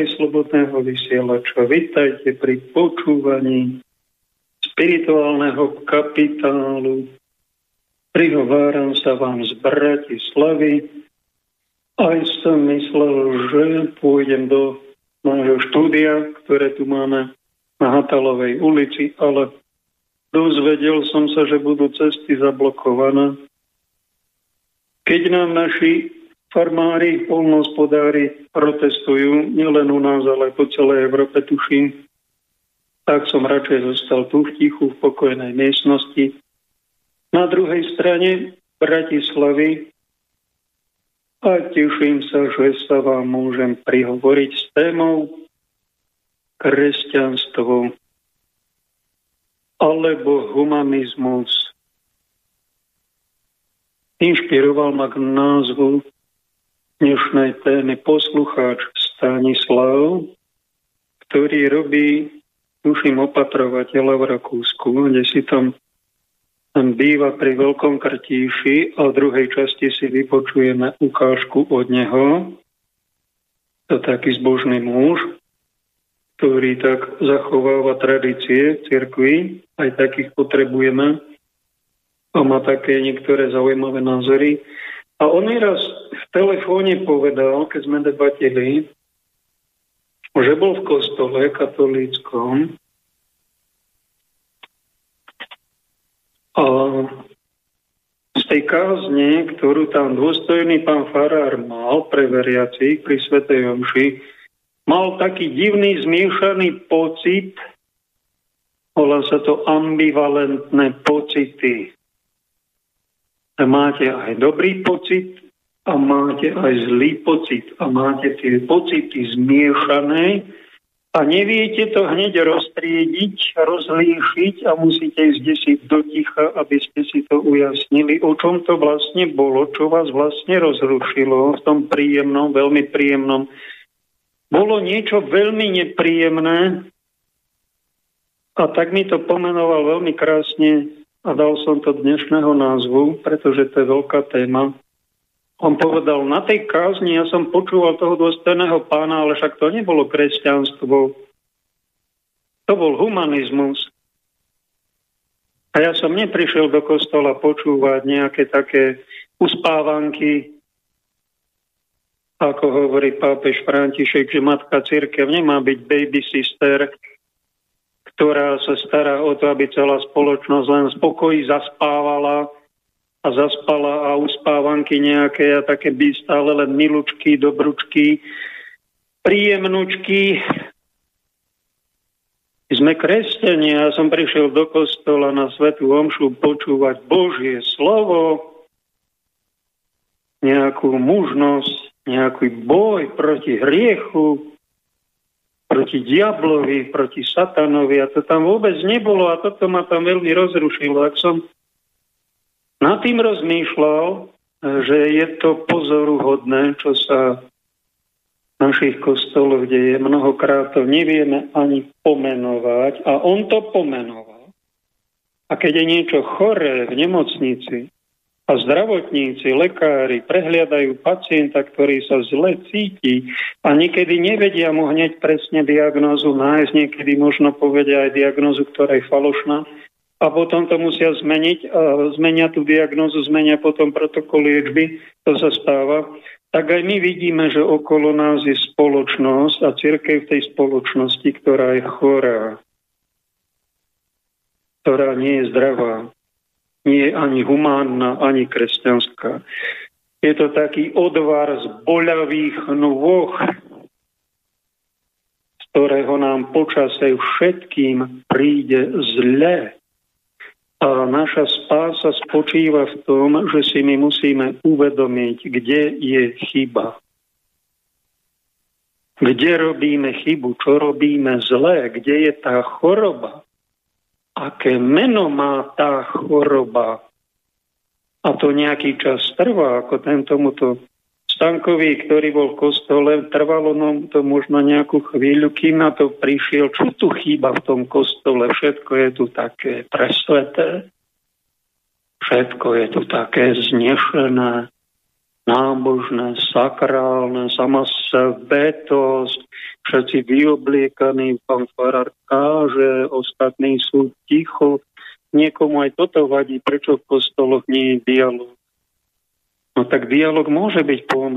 poslucháči Slobodného vysielača. Vítajte pri počúvaní spirituálneho kapitálu. Prihováram sa vám z Bratislavy. Aj som myslel, že pôjdem do nášho štúdia, ktoré tu máme na Hatalovej ulici, ale dozvedel som sa, že budú cesty zablokované. Keď nám naši farmári, polnohospodári protestujú, nielen u nás, ale po celej Európe, tuším, tak som radšej zostal tu v tichu, v pokojnej miestnosti. Na druhej strane Bratislavy a teším sa, že sa vám môžem prihovoriť s témou kresťanstvo alebo humanizmus. Inšpiroval ma k názvu dnešnej témy poslucháč Stanislav, ktorý robí, tuším, opatrovateľa v Rakúsku, kde si tam býva pri Veľkom Krtíši a v druhej časti si vypočujeme ukážku od neho. To taký zbožný muž, ktorý tak zachováva tradície cirkvi, aj takých potrebujeme a má také niektoré zaujímavé názory. A on mi raz v telefóne povedal, keď sme debatili, že bol v kostole katolíckom a z tej kázne, ktorú tam dôstojný pán Farár mal pre veriacich pri Svetej Omši, mal taký divný zmiešaný pocit, volá sa to ambivalentné pocity máte aj dobrý pocit a máte aj zlý pocit a máte tie pocity zmiešané a neviete to hneď roztriediť, rozlíšiť a musíte ísť si do ticha, aby ste si to ujasnili, o čom to vlastne bolo, čo vás vlastne rozrušilo v tom príjemnom, veľmi príjemnom. Bolo niečo veľmi nepríjemné a tak mi to pomenoval veľmi krásne a dal som to dnešného názvu, pretože to je veľká téma. On povedal, na tej kázni ja som počúval toho dôstojného pána, ale však to nebolo kresťanstvo. To bol humanizmus. A ja som neprišiel do kostola počúvať nejaké také uspávanky, ako hovorí pápež František, že matka církev nemá byť baby sister, ktorá sa stará o to, aby celá spoločnosť len spokoji zaspávala a zaspala a uspávanky nejaké a také by stále len milučky, dobručky, príjemnučky. Sme kresťania, ja som prišiel do kostola na Svetú Omšu počúvať Božie slovo, nejakú mužnosť, nejaký boj proti hriechu, proti diablovi, proti satanovi a to tam vôbec nebolo a toto ma tam veľmi rozrušilo. Ak som nad tým rozmýšľal, že je to pozoruhodné, čo sa v našich kostoloch deje. Mnohokrát to nevieme ani pomenovať a on to pomenoval. A keď je niečo choré v nemocnici, a zdravotníci, lekári prehliadajú pacienta, ktorý sa zle cíti a niekedy nevedia mu hneď presne diagnózu nájsť, niekedy možno povedia aj diagnózu, ktorá je falošná a potom to musia zmeniť a zmenia tú diagnózu, zmenia potom protokol liečby, to sa stáva. Tak aj my vidíme, že okolo nás je spoločnosť a církev v tej spoločnosti, ktorá je chorá, ktorá nie je zdravá nie je ani humánna, ani kresťanská. Je to taký odvar z boľavých nôh, z ktorého nám počase všetkým príde zle. A naša spása spočíva v tom, že si my musíme uvedomiť, kde je chyba. Kde robíme chybu, čo robíme zlé, kde je tá choroba aké meno má tá choroba. A to nejaký čas trvá, ako ten tomuto Stankovi, ktorý bol v kostole, trvalo nám to možno nejakú chvíľu, kým na to prišiel, čo tu chýba v tom kostole, všetko je tu také presveté, všetko je tu také znešené, nábožné, sakrálne, sama svetosť, všetci vyobliekaní, pán Farár káže, ostatní sú ticho. Niekomu aj toto vadí, prečo v kostoloch nie je dialog. No tak dialog môže byť po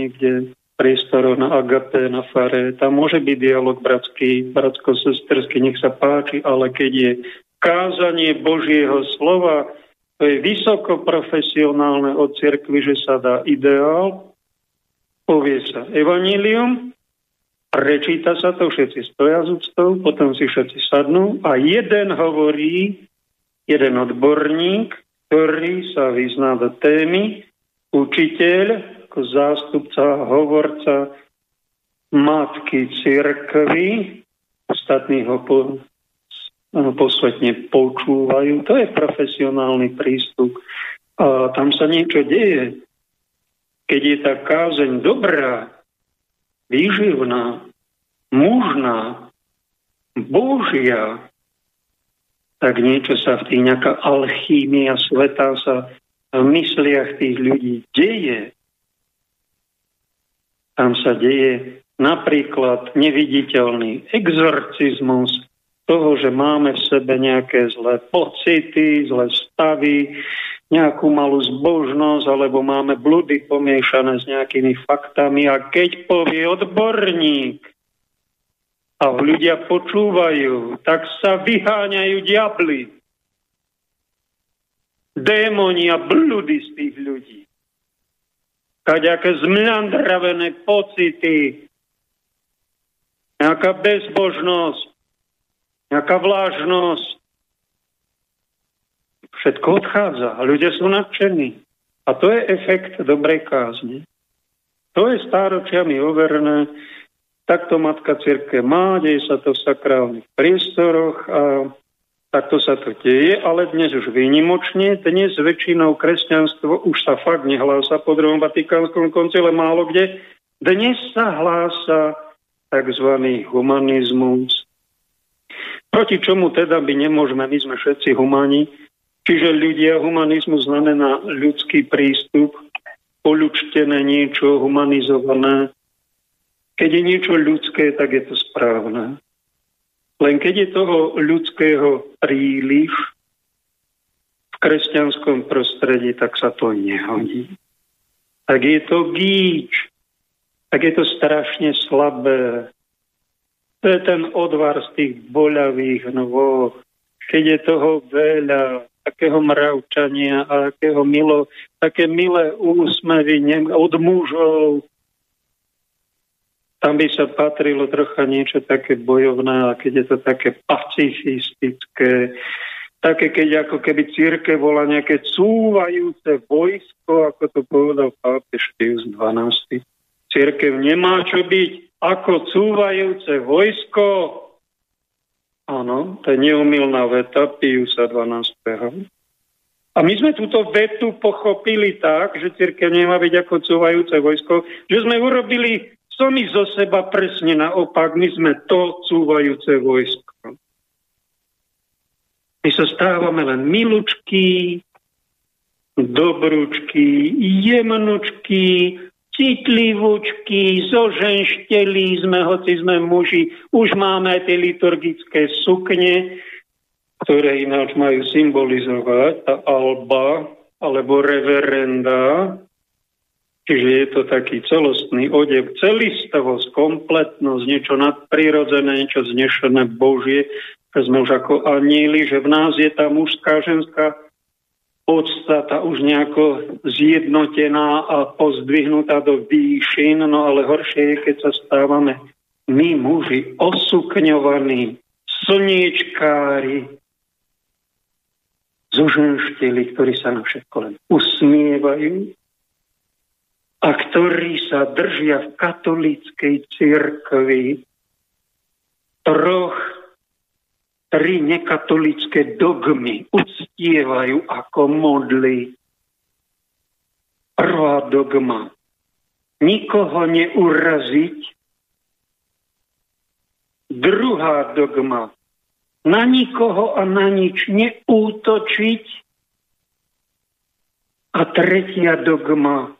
niekde priestoroch na agape, na fare. Tam môže byť dialog bratský, bratsko-sesterský, nech sa páči, ale keď je kázanie Božieho slova, to je vysoko od cirkvi, že sa dá ideál, povie sa evanílium, prečíta sa to, všetci stoja z úctou, potom si všetci sadnú a jeden hovorí, jeden odborník, ktorý sa vyzná do témy, učiteľ, ako zástupca, hovorca matky cirkvy, ostatní ho po, posvetne počúvajú. To je profesionálny prístup. A tam sa niečo deje. Keď je tá kázeň dobrá, výživná, mužná, božia, tak niečo sa v tých nejaká alchímia sveta sa v mysliach tých ľudí deje. Tam sa deje napríklad neviditeľný exorcizmus toho, že máme v sebe nejaké zlé pocity, zlé stavy, nejakú malú zbožnosť, alebo máme bludy pomiešané s nejakými faktami a keď povie odborník a ľudia počúvajú, tak sa vyháňajú diabli. Démoni a bludy z tých ľudí. Kaďaké zmľandravené pocity, nejaká bezbožnosť, nejaká vlážnosť. Všetko odchádza a ľudia sú nadšení. A to je efekt dobrej kázne. To je stáročiami overené. Takto Matka Círke má, deje sa to v sakrálnych priestoroch a takto sa to deje, ale dnes už výnimočne, dnes väčšinou kresťanstvo už sa fakt nehlása po druhom Vatikánskom koncile málo kde. Dnes sa hlása tzv. humanizmus, Proti čomu teda by nemôžeme, my sme všetci humani, čiže ľudia, humanizmus znamená ľudský prístup, poľučtené niečo, humanizované. Keď je niečo ľudské, tak je to správne. Len keď je toho ľudského príliš v kresťanskom prostredí, tak sa to nehodí. Tak je to gíč, tak je to strašne slabé, to je ten odvar z tých boľavých nôh. Keď je toho veľa, takého mravčania a takého milo, také milé úsmevy od mužov, tam by sa patrilo trocha niečo také bojovné, a keď je to také pacifistické, také keď ako keby círke bola nejaké cúvajúce vojsko, ako to povedal pápež Pius 12. Církev nemá čo byť ako cúvajúce vojsko. Áno, to je neumilná veta Piusa 12. A my sme túto vetu pochopili tak, že církev nemá byť ako cúvajúce vojsko, že sme urobili sami zo seba presne naopak, my sme to cúvajúce vojsko. My sa stávame len milučky, dobrúčky, jemnučky, citlivúčky, zoženšteli sme, hoci sme muži, už máme aj tie liturgické sukne, ktoré ináč majú symbolizovať tá alba alebo reverenda, čiže je to taký celostný odev, celistovosť, kompletnosť, niečo nadprirodzené, niečo znešené Božie, sme už ako aníli, že v nás je tá mužská, ženská podstata už nejako zjednotená a pozdvihnutá do výšin, no ale horšie je, keď sa stávame my muži osukňovaní, slniečkári, zuženštili, ktorí sa na všetko len usmievajú a ktorí sa držia v katolíckej cirkvi. Troch tri nekatolické dogmy uctievajú ako modly. Prvá dogma. Nikoho neuraziť. Druhá dogma. Na nikoho a na nič neútočiť. A tretia dogma.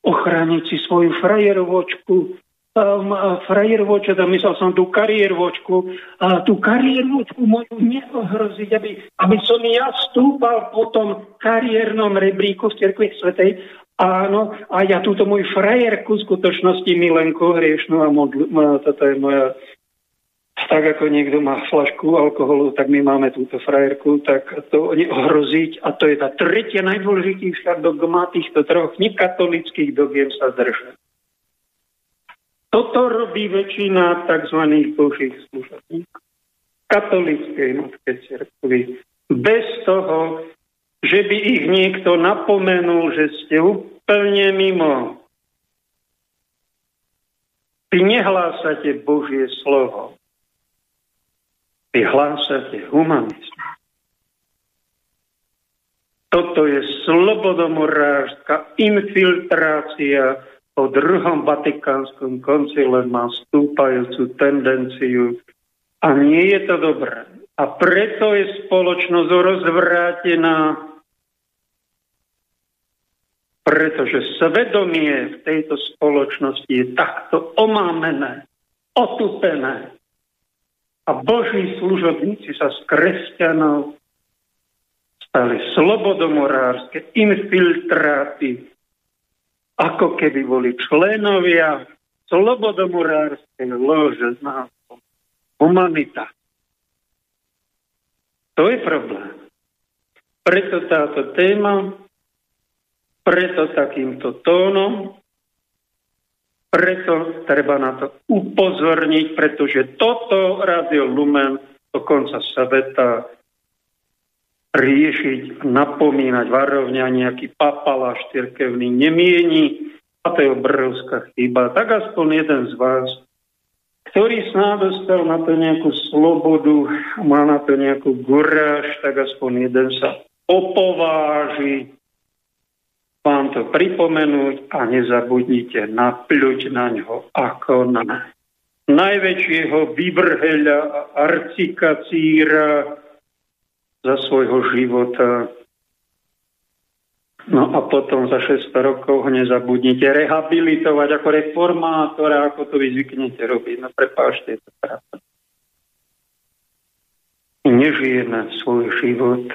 ochrániť si svoju frajerovočku, um, frajerovočku, myslel som tú kariérovočku, a tú kariérovočku moju neohroziť, aby, aby som ja stúpal po tom kariérnom rebríku v Cirkvi Svetej. Áno, a ja túto moju frajerku v skutočnosti milenko hriešnú a modl- toto je moja tak ako niekto má flašku alkoholu, tak my máme túto frajerku, tak to ohroziť. A to je tá tretia najdôležitejšia dogma týchto troch nekatolických dogiem sa držať. Toto robí väčšina tzv. božích služobníkov. Katolíckej matke cirkvi. Bez toho, že by ich niekto napomenul, že ste úplne mimo. Vy nehlásate Božie slovo. Vy hlásate humanizmus. Toto je slobodomorárska infiltrácia po druhom vatikánskom koncile má stúpajúcu tendenciu. A nie je to dobré. A preto je spoločnosť rozvrátená, pretože svedomie v tejto spoločnosti je takto omámené, otupené, a Boží služobníci sa z kresťanov stali slobodomorárske infiltráty, ako keby boli členovia slobodomorárskej lože s názvom humanita. To je problém. Preto táto téma, preto takýmto tónom preto treba na to upozorniť, pretože toto Radio Lumen do konca sveta riešiť, napomínať varovňa nejaký papaláš cirkevný nemieni a to je obrovská chyba. Tak aspoň jeden z vás, ktorý snáď dostal na to nejakú slobodu, má na to nejakú guráž, tak aspoň jeden sa opováži vám to pripomenúť a nezabudnite napľuť na ňo ako na najväčšieho vyvrheľa a arcikacíra za svojho života. No a potom za 600 rokov ho nezabudnite rehabilitovať ako reformátora, ako to vy zvyknete robiť. No prepášte, je to pravda. Nežijeme svoj život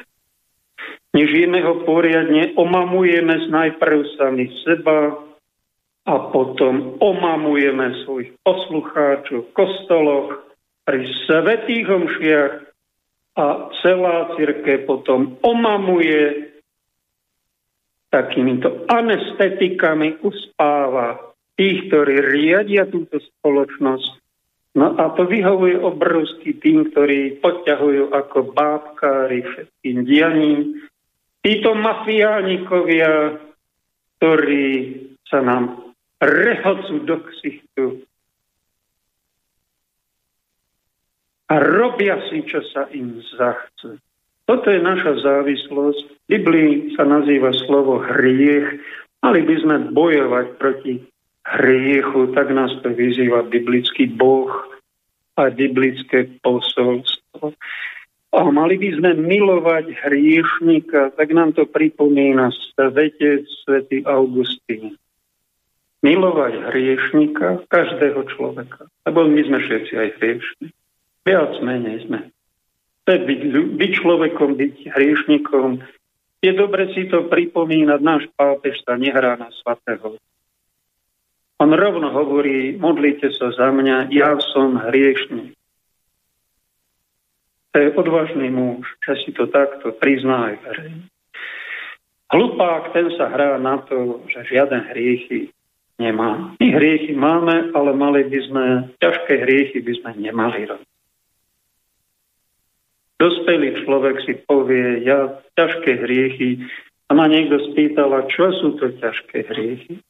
Nežijeme ho poriadne, omamujeme najprv sami seba a potom omamujeme svojich poslucháčov v kostoloch, pri svetých homšiach a celá círke potom omamuje takýmito anestetikami uspáva tých, ktorí riadia túto spoločnosť. No a to vyhovuje obrovský tým, ktorí podťahujú ako bábkári všetkým dianím, Títo mafiánikovia, ktorí sa nám rehocú do ksichtu a robia si, čo sa im zachce. Toto je naša závislosť. V Biblii sa nazýva slovo hriech. Mali by sme bojovať proti hriechu, tak nás to vyzýva biblický Boh a biblické posolstvo. A mali by sme milovať hriešnika, tak nám to pripomína svetec svätý Augustín. Milovať hriešnika, každého človeka. Lebo my sme všetci aj hriešni. Viac menej sme. Byť, byť človekom, byť hriešnikom. Je dobre si to pripomínať. Náš pápež sa nehrá na svatého. On rovno hovorí, modlite sa za mňa, ja som hriešnik. To je odvážny muž, že si to takto prizná aj verejne. Hlupák, ten sa hrá na to, že žiaden hriechy nemá. My hriechy máme, ale mali by sme, ťažké hriechy by sme nemali robiť. Dospelý človek si povie, ja ťažké hriechy, a ma niekto spýtala, čo sú to ťažké hriechy?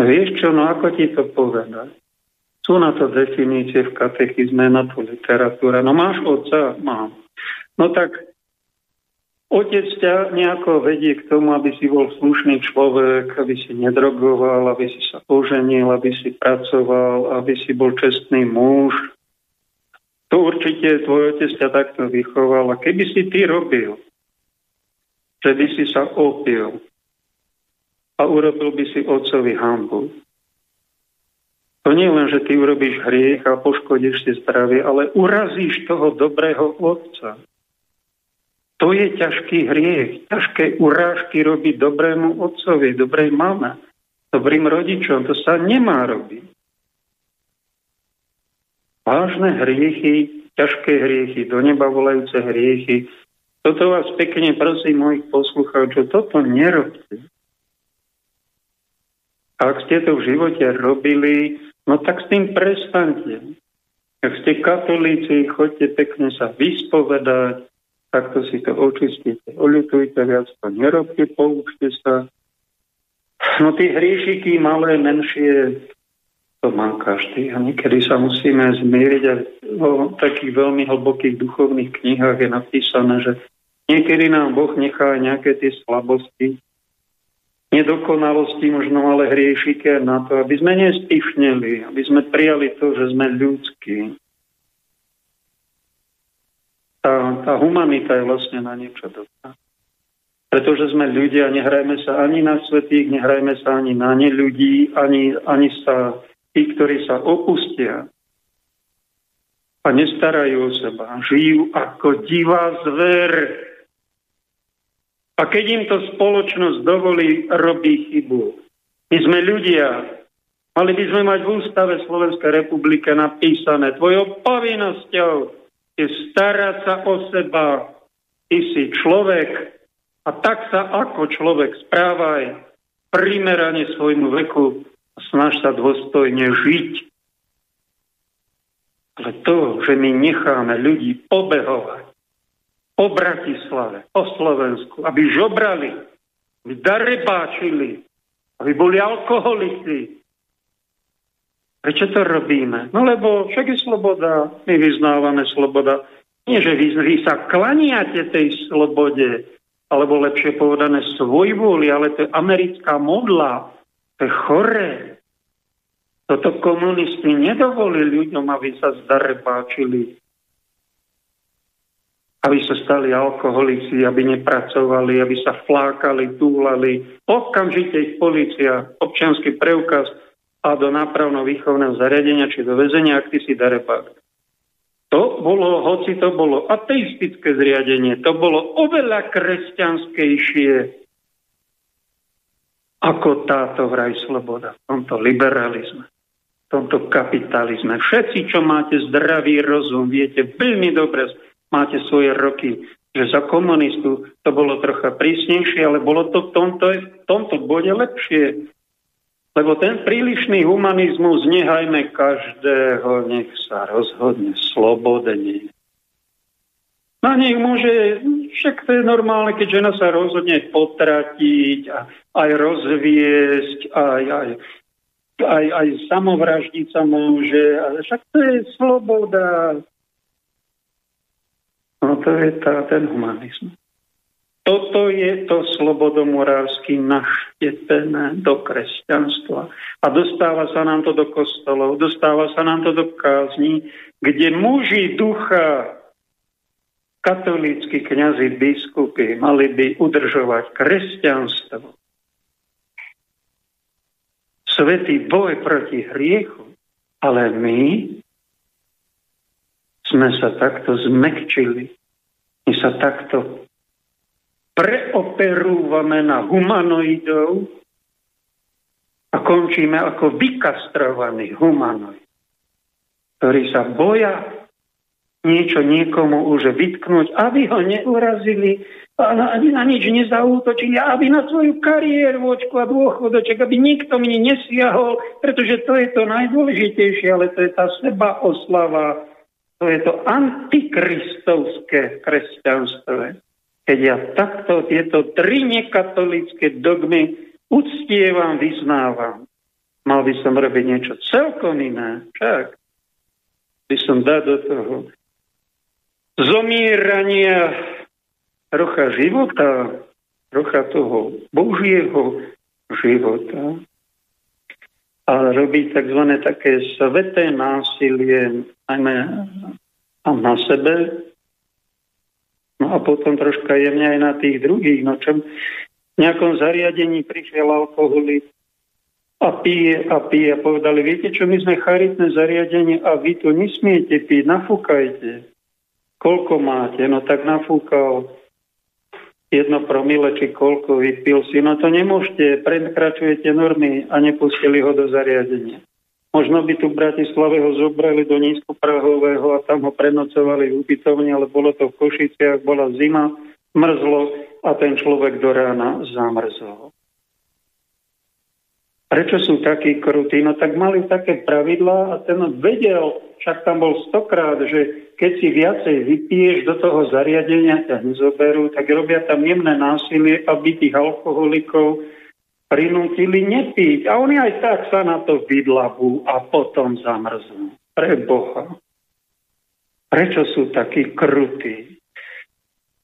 Vieš čo, no ako ti to povedať? Sú na to definície v katechizme, na to literatúra. No máš otca? Mám. No tak otec ťa nejako vedie k tomu, aby si bol slušný človek, aby si nedrogoval, aby si sa oženil, aby si pracoval, aby si bol čestný muž. To určite tvoj otec ťa takto vychoval. A keby si ty robil, že by si sa opil, a urobil by si otcovi hambu. To nie len, že ty urobíš hriech a poškodíš si zdravie, ale urazíš toho dobrého otca. To je ťažký hriech. Ťažké urážky robiť dobrému otcovi, dobrej mame, dobrým rodičom. To sa nemá robiť. Vážne hriechy, ťažké hriechy, do neba volajúce hriechy. Toto vás pekne prosím mojich poslucháčov, toto nerobte. Ak ste to v živote robili, no tak s tým prestaňte. Ak ste katolíci, chodte pekne sa vyspovedať, takto si to očistíte, oľutujte, viac to nerobte, poučte sa. No tie hríšiky malé, menšie, to má každý. A niekedy sa musíme zmieriť a vo takých veľmi hlbokých duchovných knihách je napísané, že niekedy nám Boh nechá nejaké tie slabosti, nedokonalosti, možno ale hriešiké na to, aby sme nespišneli, aby sme prijali to, že sme ľudskí. Tá, tá humanita je vlastne na niečo dobrá. Pretože sme ľudia, nehrajme sa ani na svetých, nehrajme sa ani na neľudí, ani, ani sa tí, ktorí sa opustia a nestarajú o seba, žijú ako divá zver. A keď im to spoločnosť dovolí, robí chybu. My sme ľudia. Mali by sme mať v ústave Slovenskej republike napísané, tvojou povinnosťou je starať sa o seba. Ty si človek a tak sa ako človek správaj primerane svojmu veku snaž sa dôstojne žiť. Ale to, že my necháme ľudí pobehovať po Bratislave, po Slovensku, aby žobrali, aby darebáčili, aby boli alkoholici. Prečo to robíme? No lebo však je sloboda, my vyznávame sloboda. Nie, že vy, vy sa klaniate tej slobode, alebo lepšie povedané svojvôli, ale to je americká modla, to je choré. Toto komunisti nedovolili ľuďom, aby sa zdarebáčili, aby sa stali alkoholici, aby nepracovali, aby sa flákali, túlali. Okamžite ich policia, občianský preukaz a do nápravno-výchovného zariadenia či do väzenia, ak ty si darebák. To bolo, hoci to bolo ateistické zriadenie, to bolo oveľa kresťanskejšie ako táto vraj sloboda v tomto liberalizme, v tomto kapitalizme. Všetci, čo máte zdravý rozum, viete veľmi dobre, máte svoje roky, že za komunistu to bolo trocha prísnejšie, ale bolo to v tomto, v tomto bode lepšie. Lebo ten prílišný humanizmus nehajme každého, nech sa rozhodne slobodne. Na nech môže, však to je normálne, keď žena sa rozhodne potratiť a aj rozviesť, aj, aj, aj, aj samovraždiť sa môže. Ale však to je sloboda. No to je tá, ten humanizmus. Toto je to slobodomorársky naštepené do kresťanstva. A dostáva sa nám to do kostolov, dostáva sa nám to do kázní, kde muži ducha katolícky kňazi, biskupy mali by udržovať kresťanstvo. Svetý boj proti hriechu, ale my sme sa takto zmekčili. My sa takto preoperúvame na humanoidov a končíme ako vykastrovaní humanoid, ktorí sa boja niečo niekomu už vytknúť, aby ho neurazili, aby na nič nezautočili, aby na svoju kariéročku a dôchodoček, aby nikto mi nesiahol, pretože to je to najdôležitejšie, ale to je tá seba oslava, to je to antikristovské kresťanstvo. Keď ja takto tieto tri nekatolické dogmy uctievam, vyznávam, mal by som robiť niečo celkom iné. Však by som dať do toho zomierania rocha života, rocha toho Božieho života a robiť tzv. také sveté násilie najmä na sebe, no a potom troška jemne aj na tých druhých. No čo, v nejakom zariadení prišiel alkoholik a pije a pije a povedali, viete čo, my sme charitné zariadenie a vy tu nesmiete piť, nafúkajte. Koľko máte? No tak nafúkal jedno promile, či koľko vypil si. No to nemôžete, prekračujete normy a nepustili ho do zariadenia. Možno by tu v Bratislave ho zobrali do nízkoprahového a tam ho prenocovali v ubytovni, ale bolo to v Košiciach, bola zima, mrzlo a ten človek do rána zamrzol. Prečo sú takí krutí? No tak mali také pravidlá a ten vedel, však tam bol stokrát, že keď si viacej vypiješ do toho zariadenia, ťa nezoberú, tak robia tam jemné násilie, aby tých alkoholikov prinútili nepiť. A oni aj tak sa na to vydlabú a potom zamrznú. Pre Boha. Prečo sú takí krutí?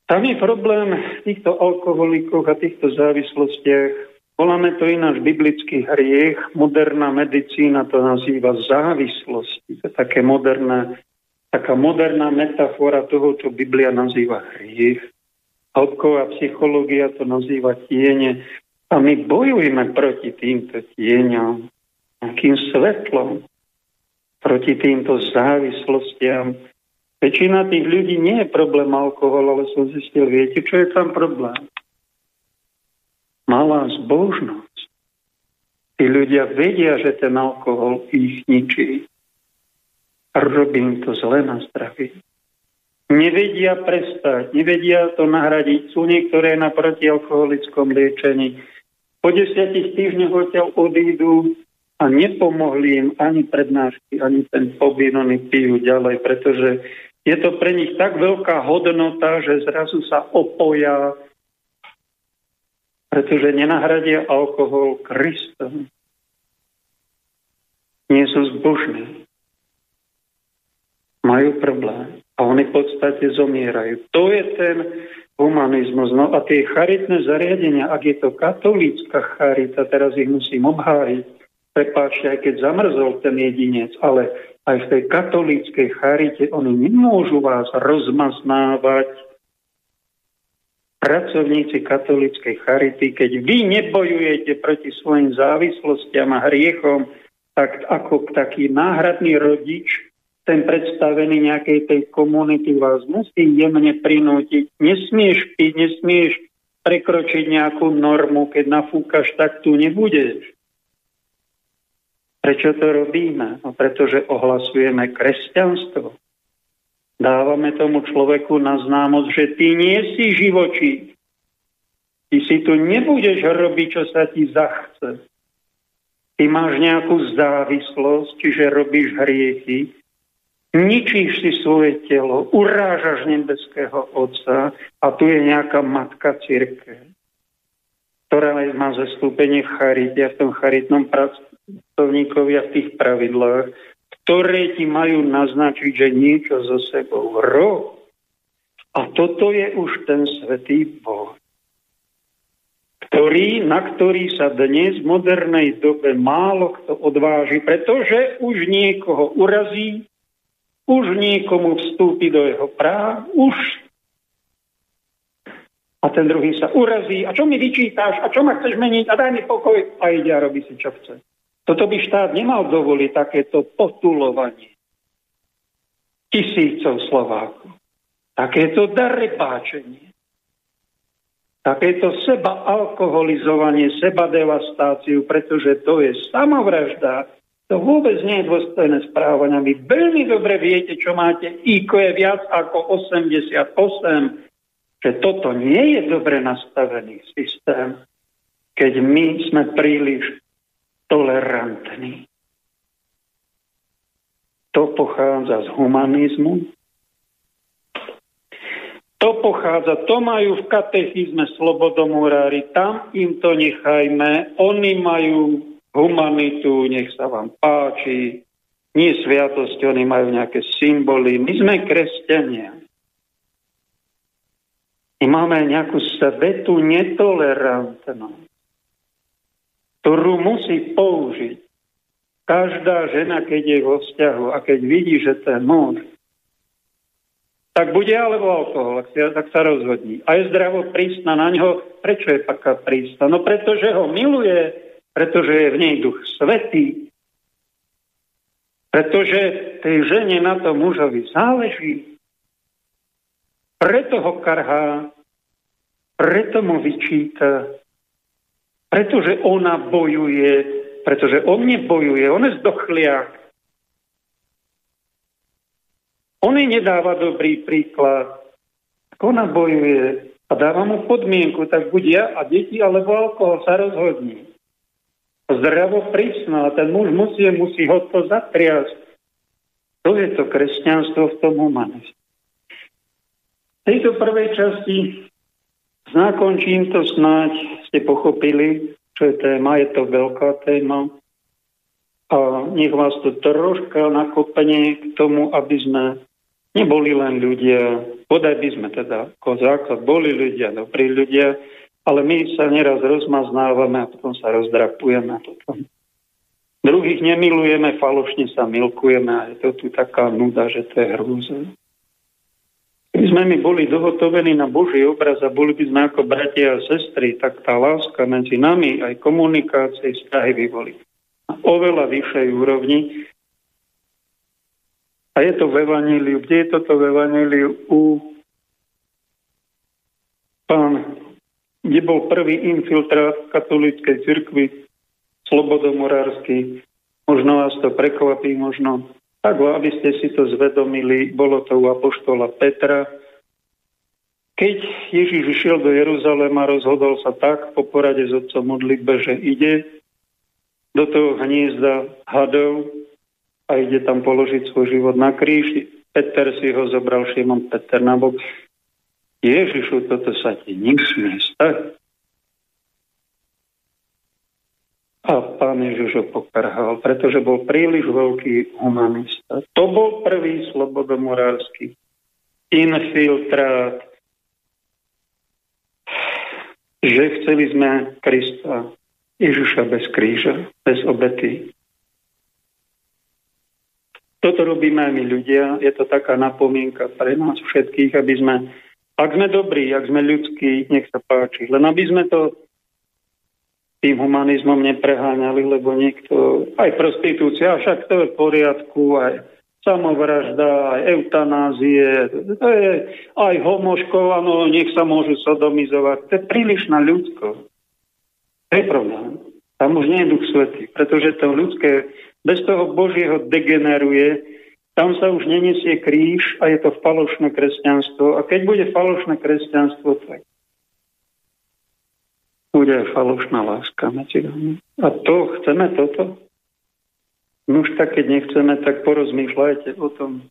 Tam je problém v týchto alkoholikoch a týchto závislostiach. Voláme to ináč biblický hriech. Moderná medicína to nazýva závislosti. To je také moderné, taká moderná metafora toho, čo Biblia nazýva hriech. Hĺbková psychológia to nazýva tiene. A my bojujeme proti týmto tieňom, akým svetlom, proti týmto závislostiam. Väčšina tých ľudí nie je problém alkohol, ale som zistil, viete, čo je tam problém? Malá zbožnosť. Tí ľudia vedia, že ten alkohol ich ničí. Robím to zle na zdravie. Nevedia prestať, nevedia to nahradiť. Sú niektoré na protialkoholickom liečení po desiatich týždňoch odtiaľ odídu a nepomohli im ani prednášky, ani ten pobyt, oni pijú ďalej, pretože je to pre nich tak veľká hodnota, že zrazu sa opoja, pretože nenahradia alkohol Kristom. Nie sú zbožní. Majú problém. A oni v podstate zomierajú. To je ten humanizmus. No a tie charitné zariadenia, ak je to katolícka charita, teraz ich musím obhájiť, prepáčte, aj keď zamrzol ten jedinec, ale aj v tej katolíckej charite oni nemôžu vás rozmaznávať pracovníci katolíckej charity, keď vy nebojujete proti svojim závislostiam a hriechom, tak ako taký náhradný rodič ten predstavený nejakej tej komunity vás musí jemne prinútiť. Nesmieš piť, nesmieš prekročiť nejakú normu, keď nafúkaš, tak tu nebudeš. Prečo to robíme? No pretože ohlasujeme kresťanstvo. Dávame tomu človeku na známosť, že ty nie si živočí. Ty si tu nebudeš robiť, čo sa ti zachce. Ty máš nejakú závislosť, čiže robíš hriechy, ničíš si svoje telo, urážaš nebeského Otca a tu je nejaká matka círke, ktorá má zastúpenie v charite a v tom charitnom pracovníkovi a v tých pravidlách, ktoré ti majú naznačiť, že niečo so sebou rob. A toto je už ten svetý Boh, ktorý, na ktorý sa dnes v modernej dobe málo kto odváži, pretože už niekoho urazí, už niekomu vstúpi do jeho práv, už a ten druhý sa urazí. A čo mi vyčítáš? A čo ma chceš meniť? A daj mi pokoj. A ide a robí si, čo chce. Toto by štát nemal dovoliť, takéto potulovanie tisícov Slovákov. Takéto darebáčenie. Takéto seba alkoholizovanie, seba devastáciu, pretože to je samovražda, to vôbec nie je dôstojné správania. Vy veľmi dobre viete, čo máte. IQ je viac ako 88. Že toto nie je dobre nastavený systém, keď my sme príliš tolerantní. To pochádza z humanizmu. To pochádza, to majú v katechizme slobodomurári, tam im to nechajme, oni majú humanitu, nech sa vám páči, nie sviatosť, oni majú nejaké symboly. My sme kresťania. My máme nejakú svetu netolerantnosť, ktorú musí použiť každá žena, keď je vo vzťahu a keď vidí, že ten muž tak bude alebo alkohol, ak, si, ak sa rozhodní. A je zdravo prísna na ňo. Prečo je taká prísna? No pretože ho miluje, pretože je v nej duch svetý, pretože tej žene na to mužovi záleží. Preto ho karhá, preto mu vyčíta, pretože ona bojuje, pretože on nebojuje, on je zdochliak. On jej nedáva dobrý príklad. Ak ona bojuje a dáva mu podmienku, tak buď ja a deti alebo alkohol sa rozhodní. Zdravo prísna ten muž musí, musí ho to zatriasť. To je to kresťanstvo v tom humanizmu. V tejto prvej časti znakončím to snáď, ste pochopili, čo je téma, je to veľká téma. A nech vás to troška nakopne k tomu, aby sme Neboli len ľudia, podaj by sme teda ako základ, boli ľudia, dobrí ľudia, ale my sa neraz rozmaznávame a potom sa rozdrapujeme. Potom druhých nemilujeme, falošne sa milkujeme a je to tu taká nuda, že to je hrúza. Keby sme my boli dohotovení na Boží obraz a boli by sme ako bratia a sestry, tak tá láska medzi nami, aj komunikácie, vzťahy by boli na oveľa vyššej úrovni a je to v Evaníliu. Kde je toto v Evaníliu? U pán, kde bol prvý infiltrát katolíckej cirkvi, slobodomorársky. Možno vás to prekvapí, možno tak, aby ste si to zvedomili, bolo to u apoštola Petra. Keď Ježiš išiel do Jeruzalema, rozhodol sa tak po porade s otcom modlitbe, že ide do toho hniezda hadov, a ide tam položiť svoj život na kríž. Peter si ho zobral Šimon Peter na bok. Ježišu, toto sa ti nesmie stať. A pán Ježiš ho pokarhal, pretože bol príliš veľký humanista. To bol prvý slobodomorársky infiltrát, že chceli sme Krista, Ježiša bez kríža, bez obety, toto robíme aj my ľudia. Je to taká napomienka pre nás všetkých, aby sme, ak sme dobrí, ak sme ľudskí, nech sa páči. Len aby sme to tým humanizmom nepreháňali, lebo niekto, aj prostitúcia, však to je v poriadku, aj samovražda, aj eutanázie, to je aj homoškov, áno, nech sa môžu sodomizovať. To je príliš na ľudsko. To je problém. Tam už nie je duch svetý, pretože to ľudské bez toho Božieho degeneruje, tam sa už nenesie kríž a je to falošné kresťanstvo. A keď bude falošné kresťanstvo, tak bude falošná láska medzi nami. A to, chceme toto? No už tak, keď nechceme, tak porozmýšľajte o tom,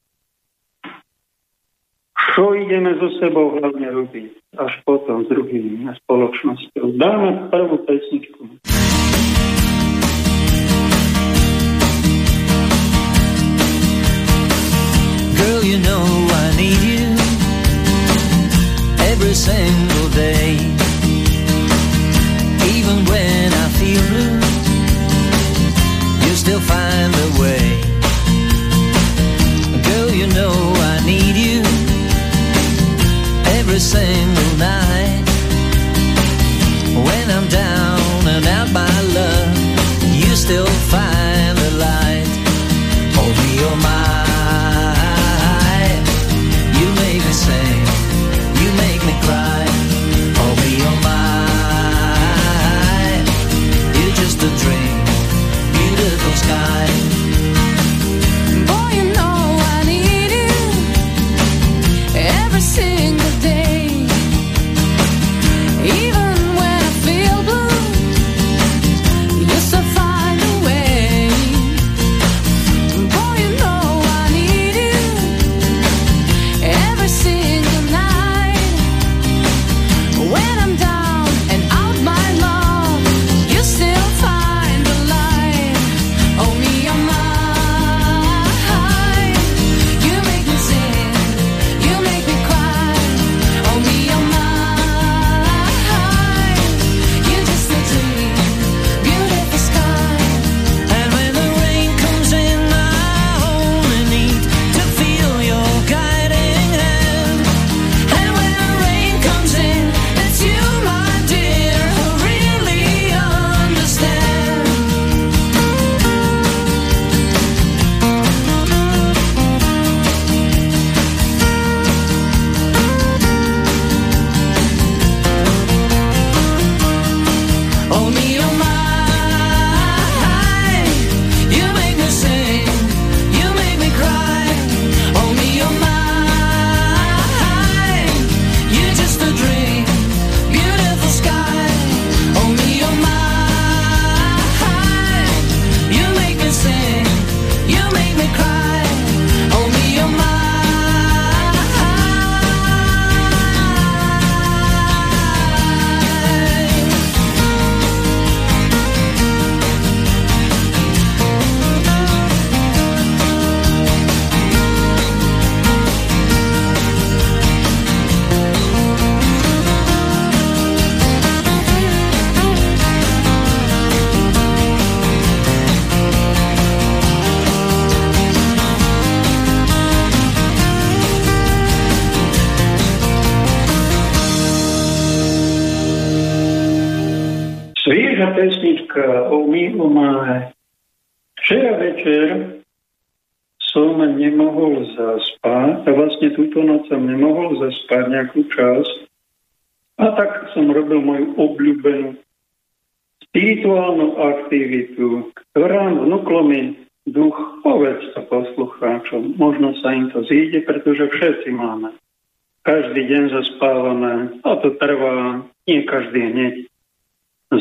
čo ideme so sebou hlavne robiť, až potom s druhými a spoločnosťou. Dáme prvú pesničku. Girl, you know I need you every single still fight.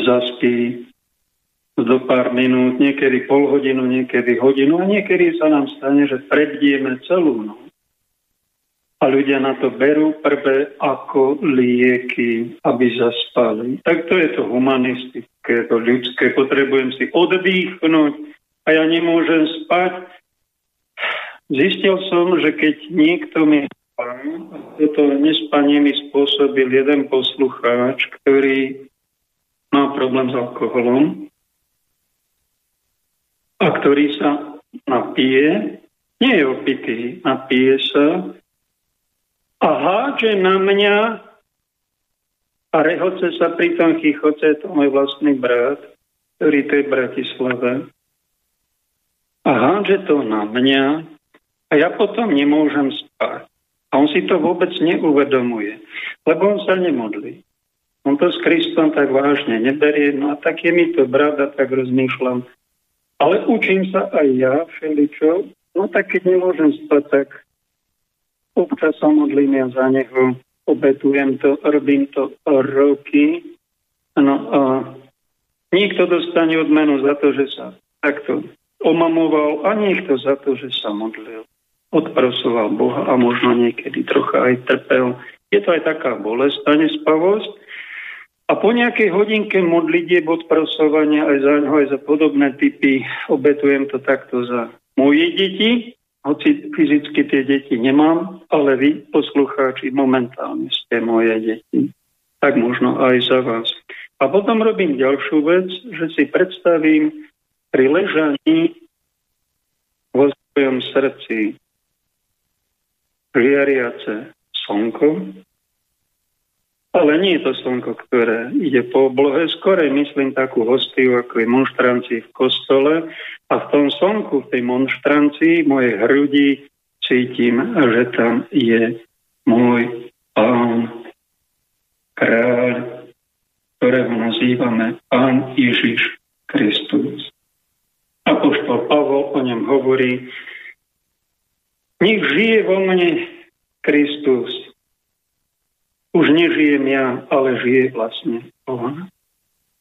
Zaspí do pár minút, niekedy pol hodinu, niekedy hodinu a niekedy sa nám stane, že prebdieme celú noc. A ľudia na to berú prvé ako lieky, aby zaspali. Tak to je to humanistické, to ľudské. Potrebujem si oddychnúť a ja nemôžem spať. Zistil som, že keď niekto mi toto nespanie mi spôsobil jeden poslucháč, ktorý má problém s alkoholom a ktorý sa napije, nie je opitý, napije sa a hádže na mňa a rehoce sa pri tom chichoce, to môj vlastný brat, ktorý to je v Bratislave. A hádže to na mňa a ja potom nemôžem spať. A on si to vôbec neuvedomuje, lebo on sa nemodlí. On to s Kristom tak vážne neberie, no a tak je mi to brat a tak rozmýšľam, ale učím sa aj ja všeličo, no tak keď nemôžem spať, tak občas sa modlím ja za neho, obetujem to, robím to roky. No a niekto dostane odmenu za to, že sa takto omamoval a niekto za to, že sa modlil. Odprosoval Boha a možno niekedy trocha aj trpel. Je to aj taká bolesť a nespavosť, a po nejakej hodinke modlitieb odprosovania aj za ňo, aj za podobné typy obetujem to takto za moje deti, hoci fyzicky tie deti nemám, ale vy, poslucháči, momentálne ste moje deti. Tak možno aj za vás. A potom robím ďalšiu vec, že si predstavím pri ležaní vo svojom srdci žiariace slnko, ale nie je to slnko, ktoré ide po oblohe, skorej myslím takú hostiu, ako je monštranci v kostole. A v tom slnku, v tej monštranci, mojej hrudi cítim, že tam je môj pán, kráľ, ktorého nazývame pán Ježiš Kristus. Apoštol Pavol o ňom hovorí, nech žije vo mne Kristus, už nežijem ja, ale žije vlastne on.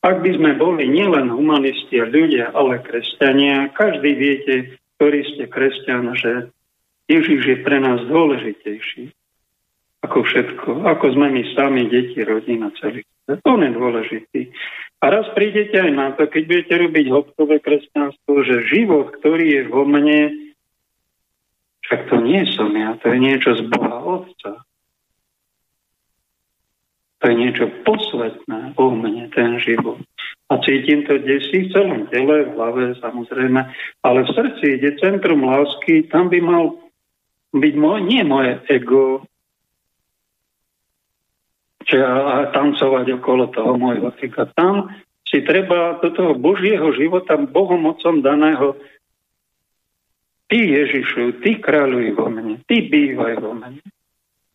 Ak by sme boli nielen humanisti a ľudia, ale kresťania, každý viete, ktorý ste kresťan, že Ježiš je pre nás dôležitejší ako všetko. Ako sme my sami, deti, rodina, celý svet. On je dôležitý. A raz prídete aj na to, keď budete robiť hĺbkové kresťanstvo, že život, ktorý je vo mne, však to nie som ja, to je niečo z Boha Otca. To je niečo posvetné o mne, ten život. A cítim to desí v celom tele, v hlave samozrejme, ale v srdci ide centrum lásky, tam by mal byť môj, nie moje ego, či a, a tancovať okolo toho môjho ega. Tam si treba do toho Božieho života Bohom Otcom daného Ty Ježišu, Ty kráľuj vo mne, Ty bývaj vo mne.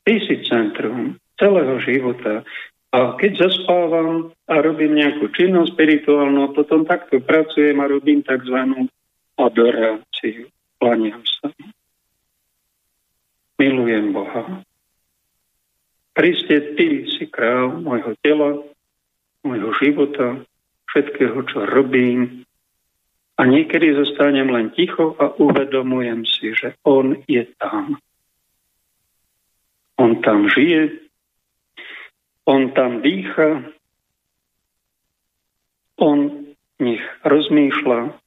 Ty si centrum celého života. A keď zaspávam a robím nejakú činnosť spirituálnu, potom takto pracujem a robím tzv. adoráciu. Klaniam sa. Milujem Boha. Kriste, Ty si král môjho tela, môjho života, všetkého, čo robím. A niekedy zostanem len ticho a uvedomujem si, že On je tam. On tam žije, on tam dýcha, on nech rozmýšľa,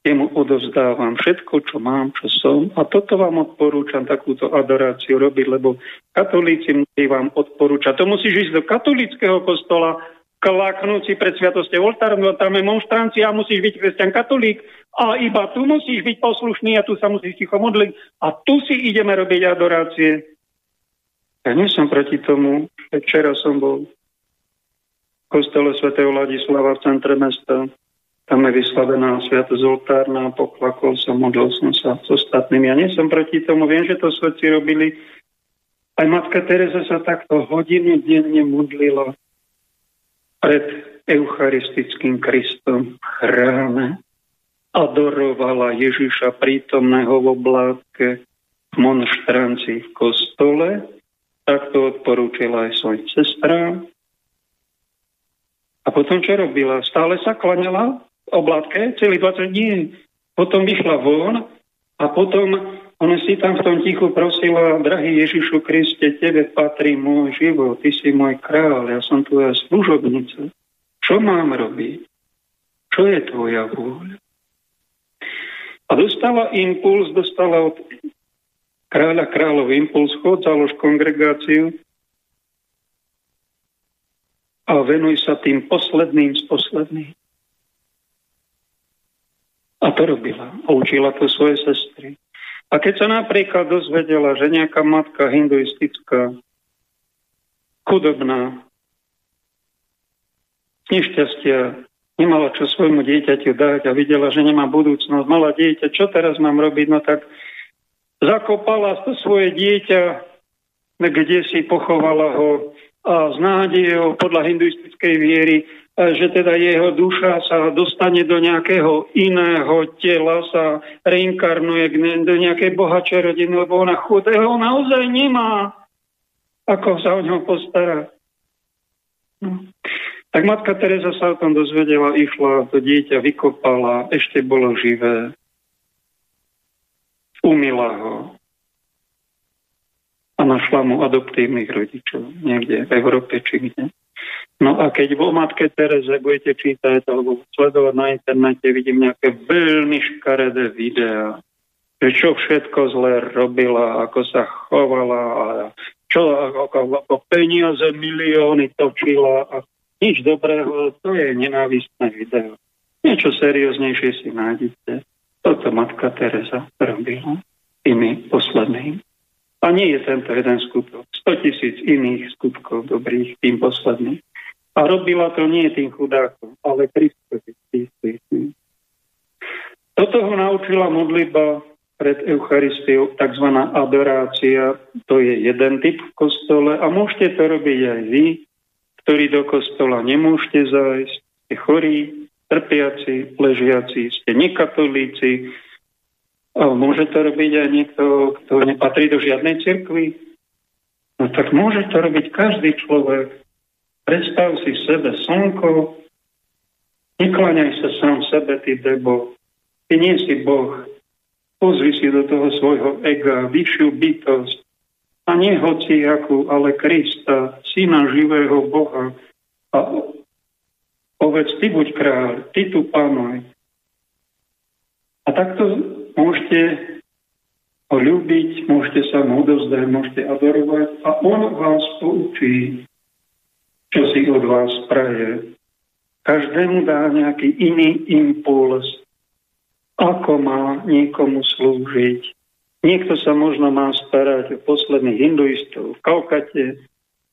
jemu odovzdávam všetko, čo mám, čo som. A toto vám odporúčam, takúto adoráciu robiť, lebo katolíci musí vám odporúčať. To musíš ísť do katolického kostola, klaknúť si pred sviatosťou oltárom, tam je monštrancia a musíš byť kresťan katolík a iba tu musíš byť poslušný a tu sa musíš ticho modliť a tu si ideme robiť adorácie. Ja nie som proti tomu, včera som bol kostole svätého Ladislava v centre mesta. Tam je vyslavená sviatosť oltárna, poklakol som, modlil som sa s ostatnými. Ja nie som proti tomu, viem, že to svetci robili. Aj matka Teresa sa takto hodinu denne modlila pred eucharistickým Kristom v chráme. Adorovala Ježiša prítomného v oblátke v monštranci v kostole. Takto odporúčila aj svojim sestrám. A potom čo robila? Stále sa klaňala v oblátke celý 20 dní. Potom vyšla von a potom ona si tam v tom tichu prosila, drahý Ježišu Kriste, tebe patrí môj život, ty si môj král, ja som tvoja služobnica. Čo mám robiť? Čo je tvoja vôľa? A dostala impuls, dostala od kráľa kráľov impuls, chod, založ kongregáciu a venuj sa tým posledným z posledných. A to robila. A učila to svoje sestry. A keď sa napríklad dozvedela, že nejaká matka hinduistická, chudobná, nešťastia, nemala čo svojmu dieťaťu dať a videla, že nemá budúcnosť, mala dieťa, čo teraz mám robiť? No tak zakopala svoje dieťa, kde si pochovala ho a s nádejou podľa hinduistickej viery, že teda jeho duša sa dostane do nejakého iného tela, sa reinkarnuje do nejakej bohačej rodiny, lebo ona chudého naozaj nemá, ako sa o ňo postarať. No. Tak matka Teresa sa o tom dozvedela, išla, to dieťa vykopala, ešte bolo živé. Umila ho. A našla mu adoptívnych rodičov niekde v Európe či kde. No a keď vo matke Tereze budete čítať alebo sledovať na internete, vidím nejaké veľmi škaredé videá, že čo všetko zle robila, ako sa chovala, a čo ako, ako peniaze milióny točila a nič dobrého, to je nenávistné video. Niečo serióznejšie si nájdete. Toto matka Teresa robila tými poslednými. A nie je tento jeden skutok. 100 tisíc iných skutkov dobrých tým posledným. A robila to nie tým chudákom, ale Kristovi. Toto ho naučila modlitba pred Eucharistiou, tzv. adorácia. To je jeden typ v kostole a môžete to robiť aj vy ktorí do kostola nemôžete zájsť, ste chorí, trpiaci, ležiaci, ste nekatolíci, môže to robiť aj niekto, kto nepatrí do žiadnej cirkvi. No tak môže to robiť každý človek. Predstav si sebe slnko, nekláňaj sa sám sebe, ty debo. Ty nie si Boh. Pozri si do toho svojho ega, vyššiu bytosť, a nie hociakú, ale Krista, syna živého Boha. A povedz, ty buď kráľ, ty tu panuj. A takto môžete ho ľúbiť, môžete sa mu odozdať, môžete adorovať a on vás poučí, čo si od vás praje. Každému dá nejaký iný impuls, ako má niekomu slúžiť, Niekto sa možno má starať o posledných hinduistov v Kaukate,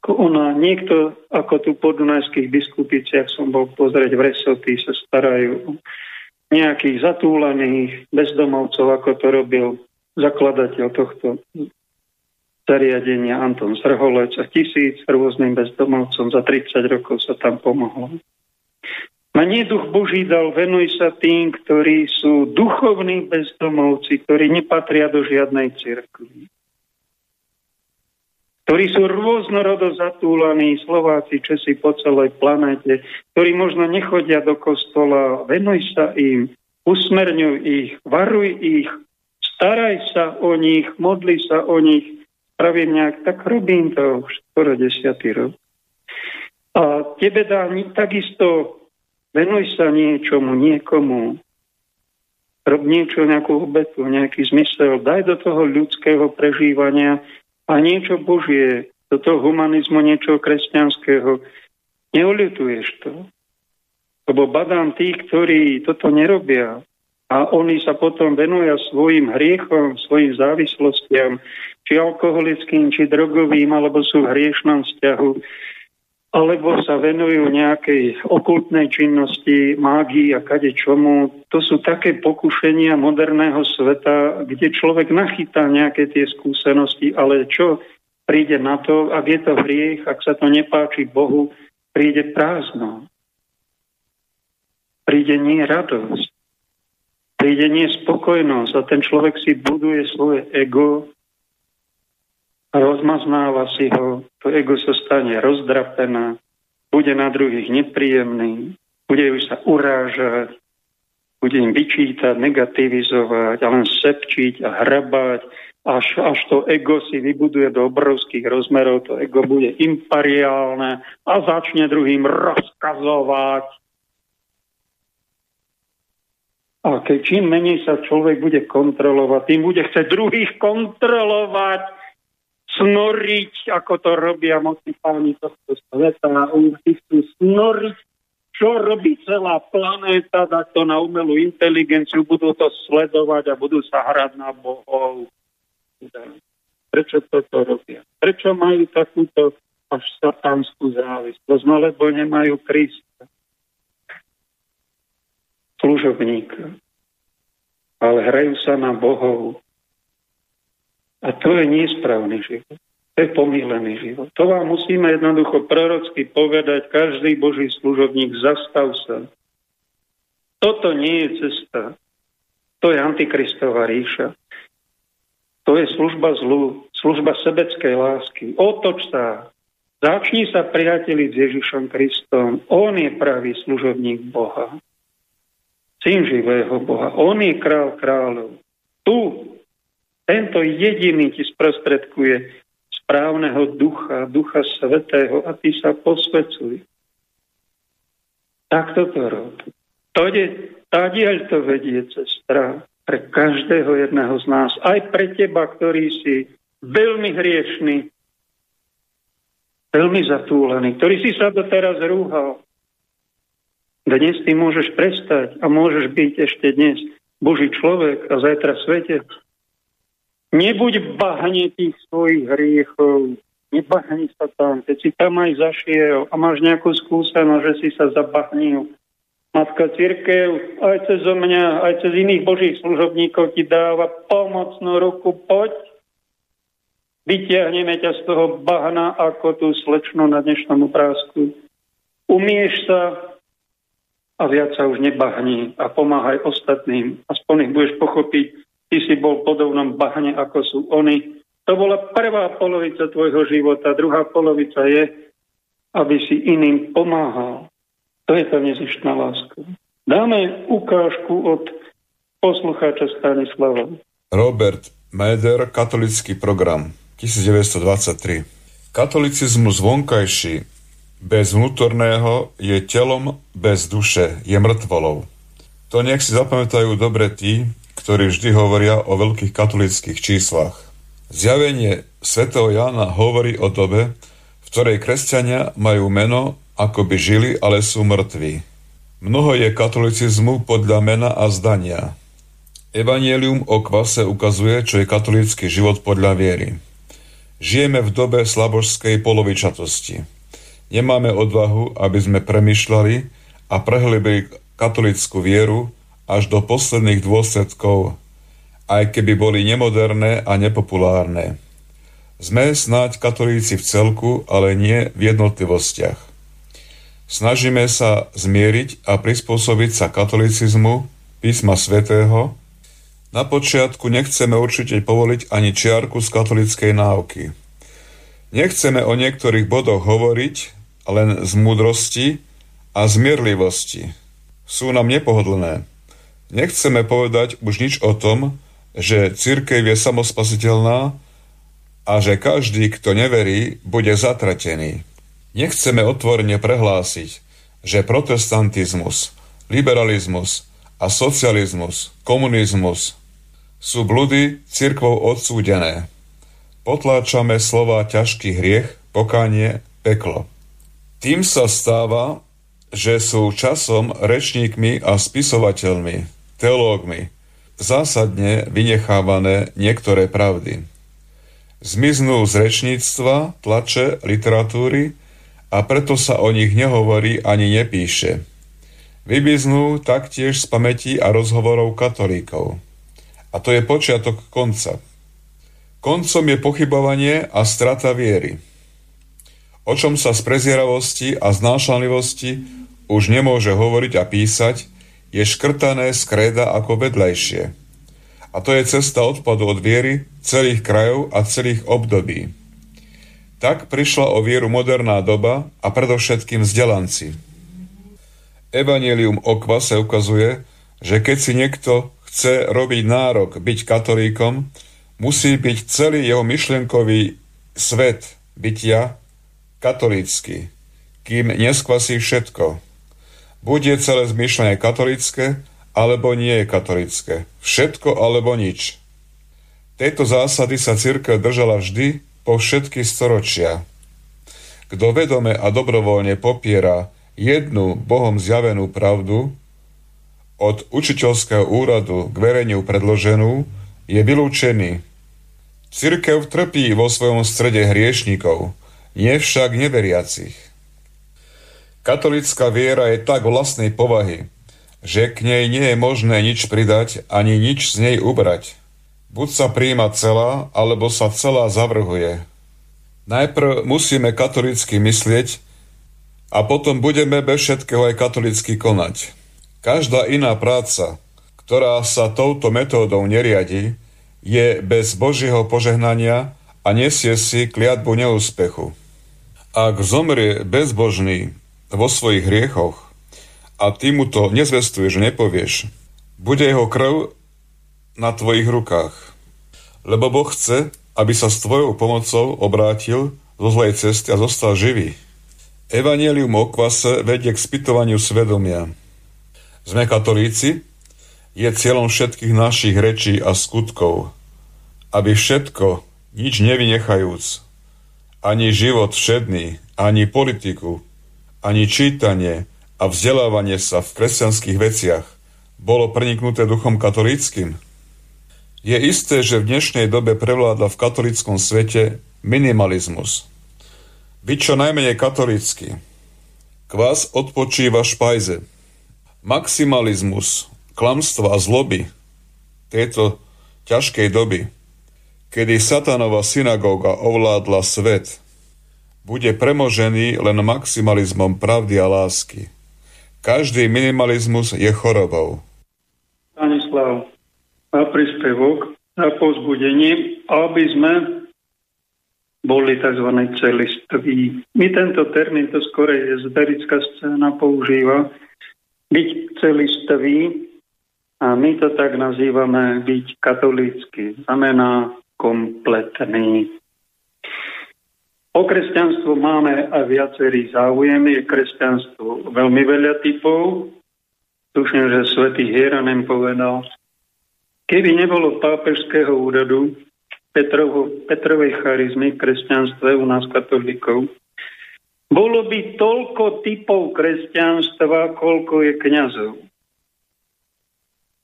ona, niekto, ako tu po Dunajských biskupiciach som bol pozrieť v Resoty, sa starajú o nejakých zatúlaných bezdomovcov, ako to robil zakladateľ tohto zariadenia Anton Zrholec a tisíc rôznym bezdomovcom za 30 rokov sa tam pomohlo. Ma nie duch Boží dal, venuj sa tým, ktorí sú duchovní bezdomovci, ktorí nepatria do žiadnej cirkvi. Ktorí sú rôznorodo zatúlaní, Slováci, Česi po celej planete, ktorí možno nechodia do kostola, venuj sa im, usmerňuj ich, varuj ich, staraj sa o nich, modli sa o nich, pravím nejak, tak robím to už skoro desiatý rok. A tebe dá takisto Venuj sa niečomu, niekomu. Rob niečo, nejakú obetu, nejaký zmysel. Daj do toho ľudského prežívania a niečo Božie, do toho humanizmu, niečo kresťanského. Neolituješ to. Lebo badám tých, ktorí toto nerobia a oni sa potom venujú svojim hriechom, svojim závislostiam, či alkoholickým, či drogovým, alebo sú v hriešnom vzťahu. Alebo sa venujú nejakej okultnej činnosti, mágii a kade čomu. To sú také pokušenia moderného sveta, kde človek nachytá nejaké tie skúsenosti, ale čo príde na to, ak je to hriech, ak sa to nepáči Bohu, príde prázdno. Príde nie radosť. Príde nie spokojnosť a ten človek si buduje svoje ego, rozmaznáva si ho, to ego sa stane rozdrapená, bude na druhých nepríjemný, bude ju sa urážať, bude im vyčítať, negativizovať a len sepčiť a hrabať, až, až to ego si vybuduje do obrovských rozmerov, to ego bude imperiálne a začne druhým rozkazovať. A keď čím menej sa človek bude kontrolovať, tým bude chceť druhých kontrolovať snoriť, ako to robia moci páni tohto sveta. Oni chcú snoriť, čo robí celá planéta, dať to na umelú inteligenciu, budú to sledovať a budú sa hrať na bohov. Prečo toto robia? Prečo majú takúto až satanskú závislosť? No lebo nemajú Krista. Služobníka. Ale hrajú sa na bohov a to je nesprávny život. To je pomílený život. To vám musíme jednoducho prorocky povedať, každý Boží služobník, zastav sa. Toto nie je cesta. To je antikristová ríša. To je služba zlu, služba sebeckej lásky. Otoč sa. Začni sa priateliť s Ježišom Kristom. On je pravý služobník Boha. Syn živého Boha. On je král kráľov. Tu tento jediný ti sprostredkuje správneho ducha, ducha svetého a ty sa posvecuj. Takto to rob. To je, tadiaľ to vedie cesta pre každého jedného z nás. Aj pre teba, ktorý si veľmi hriešný, veľmi zatúlený, ktorý si sa doteraz rúhal. Dnes ty môžeš prestať a môžeš byť ešte dnes Boží človek a zajtra svetec. Nebuď bahne tých svojich hriechov, nebahni sa tam. Keď si tam aj zašiel a máš nejakú skúsenosť, že si sa zabahnil, Matka Církev aj cez mňa, aj cez iných božích služobníkov ti dáva pomocnú ruku, poď, vyťahneme ťa z toho bahna ako tú slečnu na dnešnom obrázku. Umieš sa a viac sa už nebahni a pomáhaj ostatným. Aspoň ich budeš pochopiť, ty si bol v podobnom bahne, ako sú oni. To bola prvá polovica tvojho života, druhá polovica je, aby si iným pomáhal. To je tá nezištná láska. Dáme ukážku od poslucháča Stanislava. Robert Meder, katolický program, 1923. Katolicizmus vonkajší, bez vnútorného, je telom, bez duše, je mŕtvolou. To nech si zapamätajú dobre tí, ktorí vždy hovoria o veľkých katolických číslach. Zjavenie svätého Jána hovorí o dobe, v ktorej kresťania majú meno, ako by žili, ale sú mŕtvi. Mnoho je katolicizmu podľa mena a zdania. Evangelium o kvase ukazuje, čo je katolícky život podľa viery. Žijeme v dobe slabožskej polovičatosti. Nemáme odvahu, aby sme premyšľali a prehlibili katolickú vieru až do posledných dôsledkov, aj keby boli nemoderné a nepopulárne. Sme snáď katolíci v celku, ale nie v jednotlivostiach. Snažíme sa zmieriť a prispôsobiť sa katolicizmu písma svätého. Na počiatku nechceme určite povoliť ani čiarku z katolickej náuky. Nechceme o niektorých bodoch hovoriť len z múdrosti a zmierlivosti. Sú nám nepohodlné. Nechceme povedať už nič o tom, že církev je samospasiteľná a že každý, kto neverí, bude zatratený. Nechceme otvorene prehlásiť, že protestantizmus, liberalizmus a socializmus, komunizmus sú bludy církvou odsúdené. Potláčame slova ťažký hriech, pokánie, peklo. Tým sa stáva, že sú časom rečníkmi a spisovateľmi teológmi zásadne vynechávané niektoré pravdy. Zmiznú z rečníctva, tlače, literatúry a preto sa o nich nehovorí ani nepíše. Vybiznú taktiež z pamäti a rozhovorov katolíkov. A to je počiatok konca. Koncom je pochybovanie a strata viery. O čom sa z prezieravosti a znášanlivosti už nemôže hovoriť a písať, je škrtané z kréda ako vedlejšie. A to je cesta odpadu od viery celých krajov a celých období. Tak prišla o vieru moderná doba a predovšetkým vzdelanci. Evangelium o kvase ukazuje, že keď si niekto chce robiť nárok byť katolíkom, musí byť celý jeho myšlienkový svet bytia katolícky, kým neskvasí všetko. Buď je celé zmyšľanie katolické, alebo nie je katolické. Všetko alebo nič. Tejto zásady sa církev držala vždy po všetky storočia. Kto vedome a dobrovoľne popiera jednu Bohom zjavenú pravdu, od učiteľského úradu k vereniu predloženú, je vylúčený. Cirkev trpí vo svojom strede hriešnikov, nie však neveriacich. Katolická viera je tak vlastnej povahy, že k nej nie je možné nič pridať ani nič z nej ubrať. Buď sa príjma celá, alebo sa celá zavrhuje. Najprv musíme katolicky myslieť a potom budeme bez všetkého aj katolicky konať. Každá iná práca, ktorá sa touto metódou neriadi, je bez Božieho požehnania a nesie si kliatbu neúspechu. Ak zomrie bezbožný vo svojich hriechoch a ty mu to nezvestuješ, nepovieš, bude jeho krv na tvojich rukách. Lebo Boh chce, aby sa s tvojou pomocou obrátil zo zlej cesty a zostal živý. Evangelium o kvase vedie k spytovaniu svedomia. Sme katolíci, je cieľom všetkých našich rečí a skutkov, aby všetko, nič nevynechajúc, ani život všedný, ani politiku, ani čítanie a vzdelávanie sa v kresťanských veciach bolo preniknuté duchom katolíckým? Je isté, že v dnešnej dobe prevláda v katolickom svete minimalizmus. Byť čo najmenej katolícky. Kvás odpočíva špajze. Maximalizmus, klamstva a zloby tejto ťažkej doby, kedy satanova synagóga ovládla svet, bude premožený len maximalizmom pravdy a lásky. Každý minimalizmus je chorobou. Stanislav, na príspevok, na pozbudenie, aby sme boli tzv. celiství. My tento termín, to skôr je zberická scéna, používa byť celistvý a my to tak nazývame byť katolícky. Znamená kompletný. O kresťanstvo máme aj viacerý záujem. Je kresťanstvo veľmi veľa typov. Tuším, že svätý Hieranem povedal, keby nebolo pápežského úradu, Petrovo, Petrovej charizmy v kresťanstve u nás katolíkov, bolo by toľko typov kresťanstva, koľko je kňazov.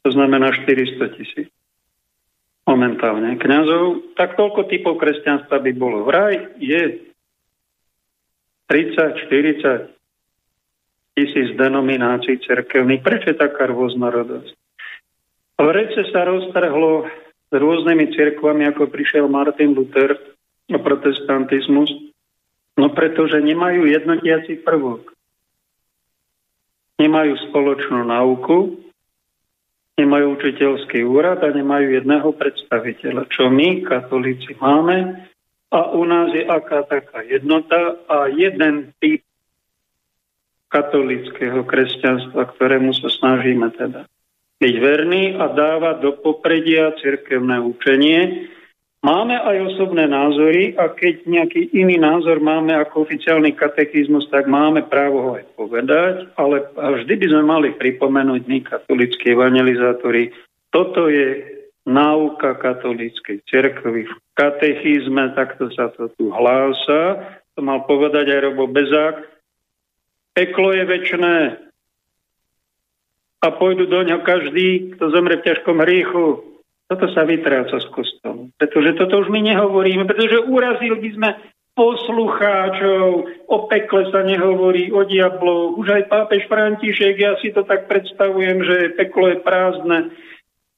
To znamená 400 tisíc momentálne kňazov, tak toľko typov kresťanstva by bolo. Vraj je 30, 40 tisíc denominácií cerkevných. Prečo je taká rôznorodosť? V rece sa roztrhlo s rôznymi cirkvami, ako prišiel Martin Luther a protestantizmus, no pretože nemajú jednotiaci prvok. Nemajú spoločnú nauku, nemajú učiteľský úrad a nemajú jedného predstaviteľa, čo my, katolíci, máme. A u nás je aká taká jednota a jeden typ katolického kresťanstva, ktorému sa snažíme teda byť verný a dávať do popredia cirkevné učenie. Máme aj osobné názory a keď nejaký iný názor máme ako oficiálny katechizmus, tak máme právo ho aj povedať, ale vždy by sme mali pripomenúť my, katolíckí evangelizátori, toto je náuka katolíckej cerkvy v katechizme, takto sa to tu hlása, to mal povedať aj Robo Bezák. Peklo je väčšné, a pôjdu do ňa každý, kto zomre v ťažkom hriechu. Toto sa vytráca s kostolom. Pretože toto už my nehovoríme, pretože urazili by sme poslucháčov, o pekle sa nehovorí, o diabloch. Už aj pápež František, ja si to tak predstavujem, že peklo je prázdne.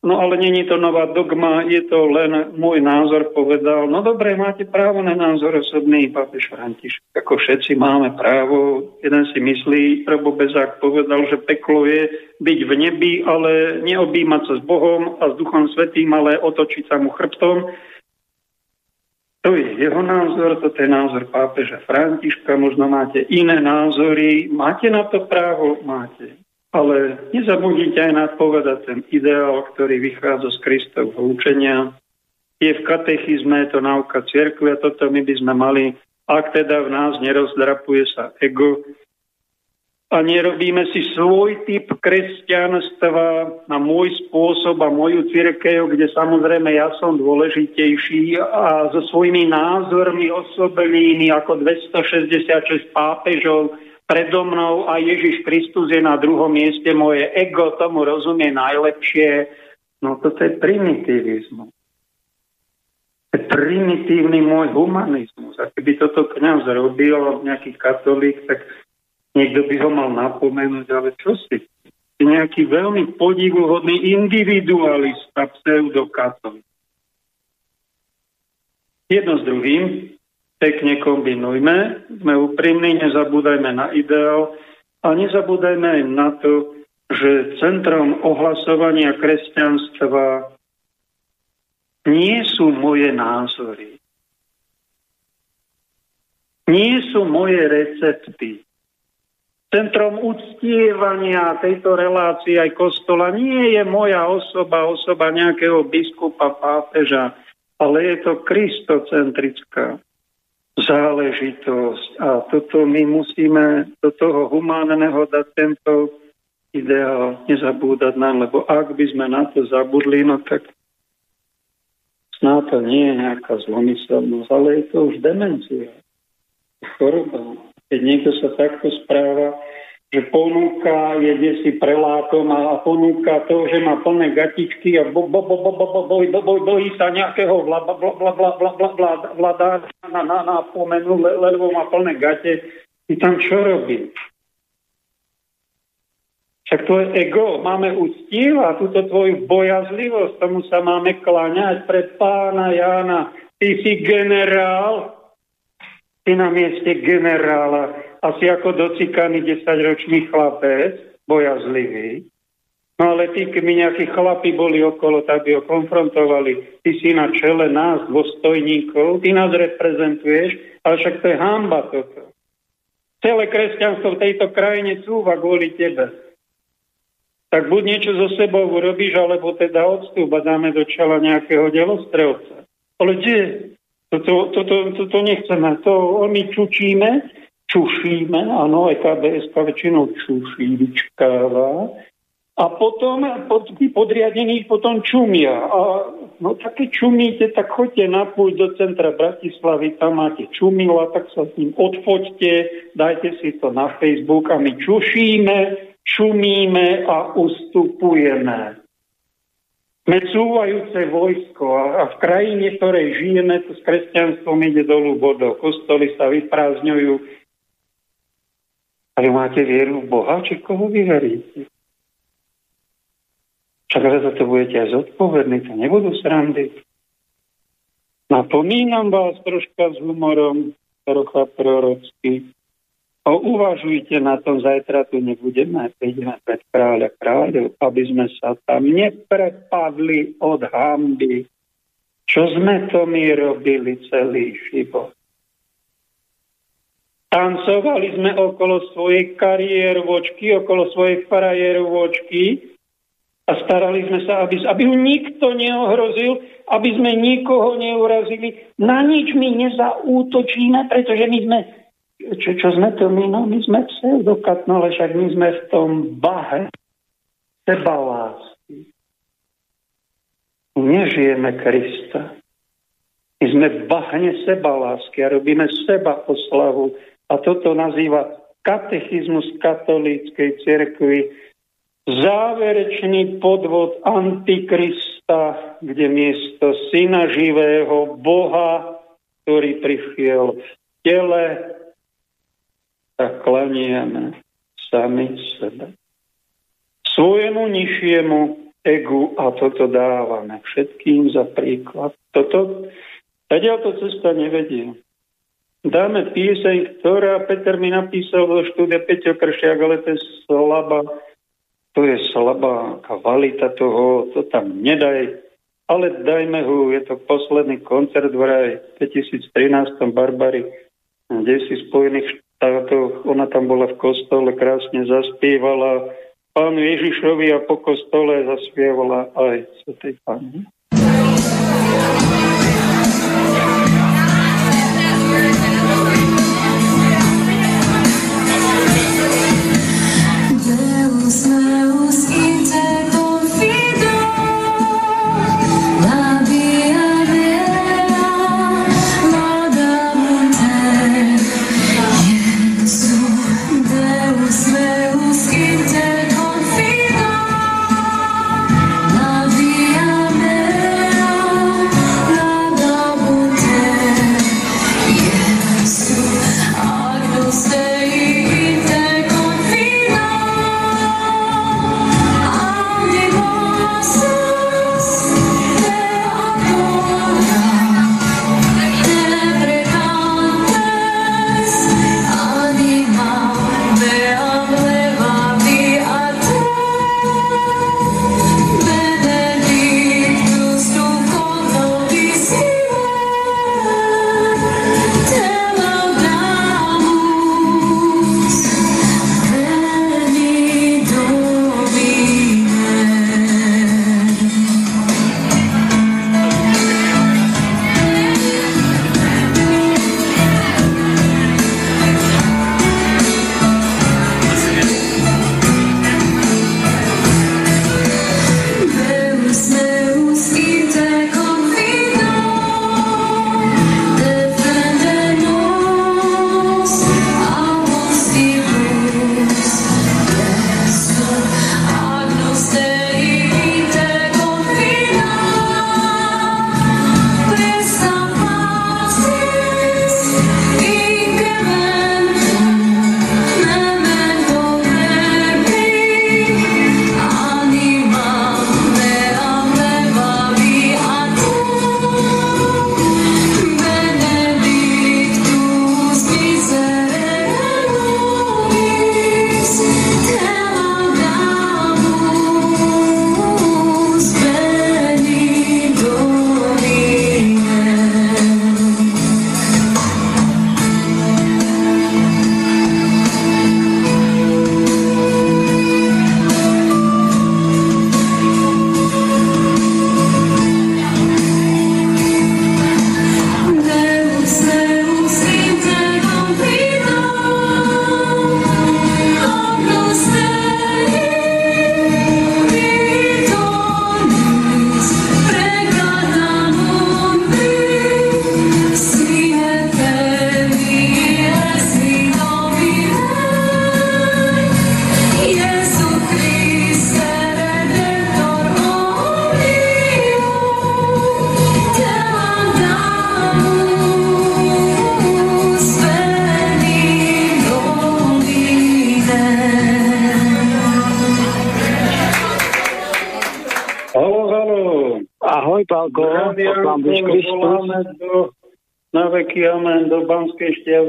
No ale není to nová dogma, je to len môj názor, povedal. No dobre, máte právo na názor osobný, pápež František. Ako všetci máme právo. Jeden si myslí, Robo Bezák povedal, že peklo je byť v nebi, ale neobímať sa s Bohom a s Duchom Svetým, ale otočiť sa mu chrbtom. To je jeho názor, toto je názor pápeža Františka, možno máte iné názory. Máte na to právo? Máte. Ale nezabudnite aj na povedať ten ideál, ktorý vychádza z Kristovho učenia. Je v katechizme, je to náuka cirkvi a toto my by sme mali, ak teda v nás nerozdrapuje sa ego a nerobíme si svoj typ kresťanstva na môj spôsob a moju církev, kde samozrejme ja som dôležitejší a so svojimi názormi osobnými ako 266 pápežov predo mnou a Ježiš Kristus je na druhom mieste, moje ego tomu rozumie najlepšie. No toto je primitivizmus. To je primitívny môj humanizmus. A keby toto kniaz robil, nejaký katolík, tak niekto by ho mal napomenúť, ale čo si? Si nejaký veľmi podivuhodný individualista, pseudokatolík. Jedno s druhým pekne kombinujme, sme úprimní, nezabúdajme na ideál a nezabúdajme aj na to, že centrom ohlasovania kresťanstva nie sú moje názory. Nie sú moje recepty. Centrom uctievania tejto relácie aj kostola nie je moja osoba, osoba nejakého biskupa, pápeža, ale je to kristocentrická záležitosť. A toto my musíme do toho humánneho dať tento ideál, nezabúdať nám, lebo ak by sme na to zabudli, no tak snáď to nie je nejaká zlomyselnosť, ale je to už demencia, choroba. Keď niekto sa takto správa, že ponúka, jede si prelátom a ponúka to, že má plné gatičky a bojí sa nejakého vladára na, na, lebo má plné gate. Ty tam čo robí? Však to je ego, máme úctiv a túto tvoju bojazlivosť, tomu sa máme kláňať pred pána Jána. Ty si generál, ty na mieste generála asi ako docikaný 10-ročný chlapec, bojazlivý. No ale tí, keby nejakí chlapi boli okolo, tak by ho konfrontovali. Ty si na čele nás, dôstojníkov, ty nás reprezentuješ, ale však to je hamba toto. Celé kresťanstvo v tejto krajine cúva kvôli tebe. Tak buď niečo so sebou urobíš, alebo teda odstup a dáme do čela nejakého delostrelca. Ale kde? Toto, toto, toto nechceme. To my čučíme, čušíme, áno, EKBS väčšinou čuší, vyčkáva, a potom pod, tí podriadení potom čumia. A no tak keď čumíte, tak choďte na púť do centra Bratislavy, tam máte čumila, tak sa s ním odfoďte, dajte si to na Facebook a my čušíme, čumíme a ustupujeme. Sme cúvajúce vojsko a, a v krajine, v ktorej žijeme, to s kresťanstvom ide dolu vodou. Kostoly sa vyprázdňujú, ale máte vieru v Boha, či koho vy veríte? Však za to budete aj zodpovední, to nebudú srandy. Napomínam vás troška s humorom, trocha prorocky. O, uvažujte na tom, zajtra tu nebudeme, prídeme pred kráľa kráľov, aby sme sa tam neprepadli od hamby. Čo sme to my robili celý život? Tancovali sme okolo svojej kariérovočky, okolo svojej frajerovočky a starali sme sa, aby, aby ju nikto neohrozil, aby sme nikoho neurazili. Na nič my nezaútočíme, pretože my sme, čo, čo sme to my? No my sme pseudokatno, ale však my sme v tom bahe sebalásky. Nežijeme Krista. My sme bahne sebalásky a robíme seba oslavu a toto nazýva katechizmus katolíckej cirkvi záverečný podvod Antikrista, kde miesto syna živého Boha, ktorý prišiel tele a klaniame sami sebe. Svojemu nižšiemu egu a toto dávame všetkým za príklad. Toto, to cesta nevedie. Dáme píseň, ktorá Peter mi napísal do štúdia Peťo Kršiak, ale to je slabá, to je slabá kvalita toho, to tam nedaj. Ale dajme ho, je to posledný koncert v raj 2013 Barbary, kde si Spojených štátoch, ona tam bola v kostole, krásne zaspievala, pánu Ježišovi a po kostole zaspievala aj Svetej Pani.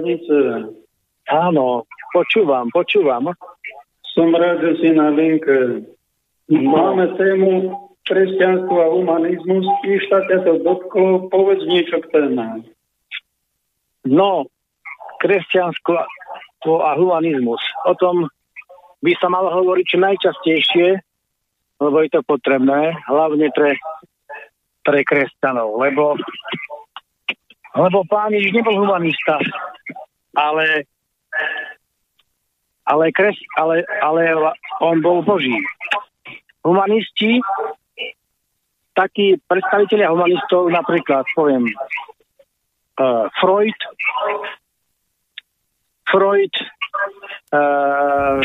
Šťavnice. Áno, počúvam, počúvam. Som rád, že si na linke. Máme tému kresťanstvo a humanizmus. Išta ťa to dotklo, povedz niečo k téme. No, kresťanstvo a humanizmus. O tom by sa malo hovoriť čo najčastejšie, lebo je to potrebné, hlavne pre, pre kresťanov, lebo lebo pán Ježiš nebol humanista, ale, ale, kres, ale, ale on bol Boží. Humanisti, takí predstavitelia humanistov, napríklad, poviem, uh, Freud, Freud, uh,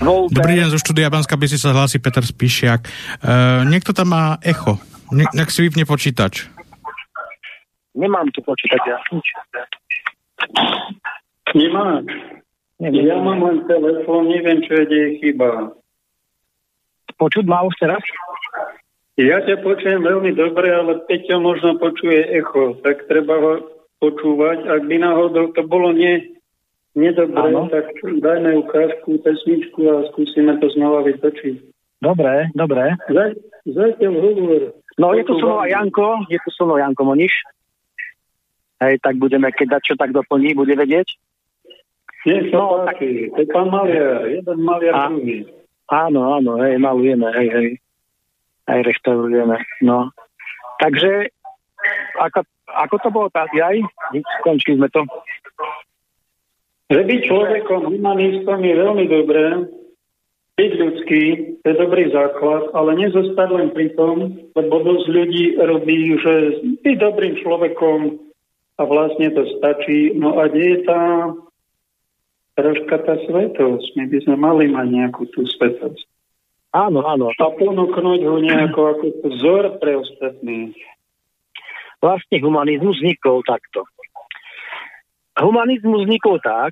Voltaire. Dobrý deň, zo štúdia Banská by si sa hlási Peter Spišiak. Uh, niekto tam má echo. Ne- nech si vypne počítač. Nemám tu počítať ja. Nemáš. Neviem, Ja mám len telefón, neviem, čo je deje chyba. Počuť ma už teraz? Ja ťa počujem veľmi dobre, ale Peťo možno počuje echo, tak treba ho počúvať. Ak by náhodou to bolo nie, nedobre, Áno. tak dajme ukážku, pesničku a skúsime to znova vytočiť. Dobre, dobre. Za- Zatiaľ hovor. No, je tu aj Janko, je tu mnou Janko Moniš. Hej, tak budeme, keď čo tak doplní, bude vedieť. Sa No, páči. To je pán Maliar, jeden Maliar A- druhý. Áno, áno, hej, malujeme, hej, hej. Aj reštaurujeme, no. Takže, ako, ako to bolo tak aj? Skončili sme to. Že byť človekom, humanistom je veľmi dobré, byť ľudský, to je dobrý základ, ale nezostať len pri tom, lebo dosť ľudí robí, že byť dobrým človekom a vlastne to stačí. No a kde je tá troška tá svetosť? My by sme mali mať nejakú tú svetosť. Áno, áno. A ponúknuť ho nejako ako vzor pre ostatných. Vlastne humanizmus vznikol takto. Humanizmus vznikol tak,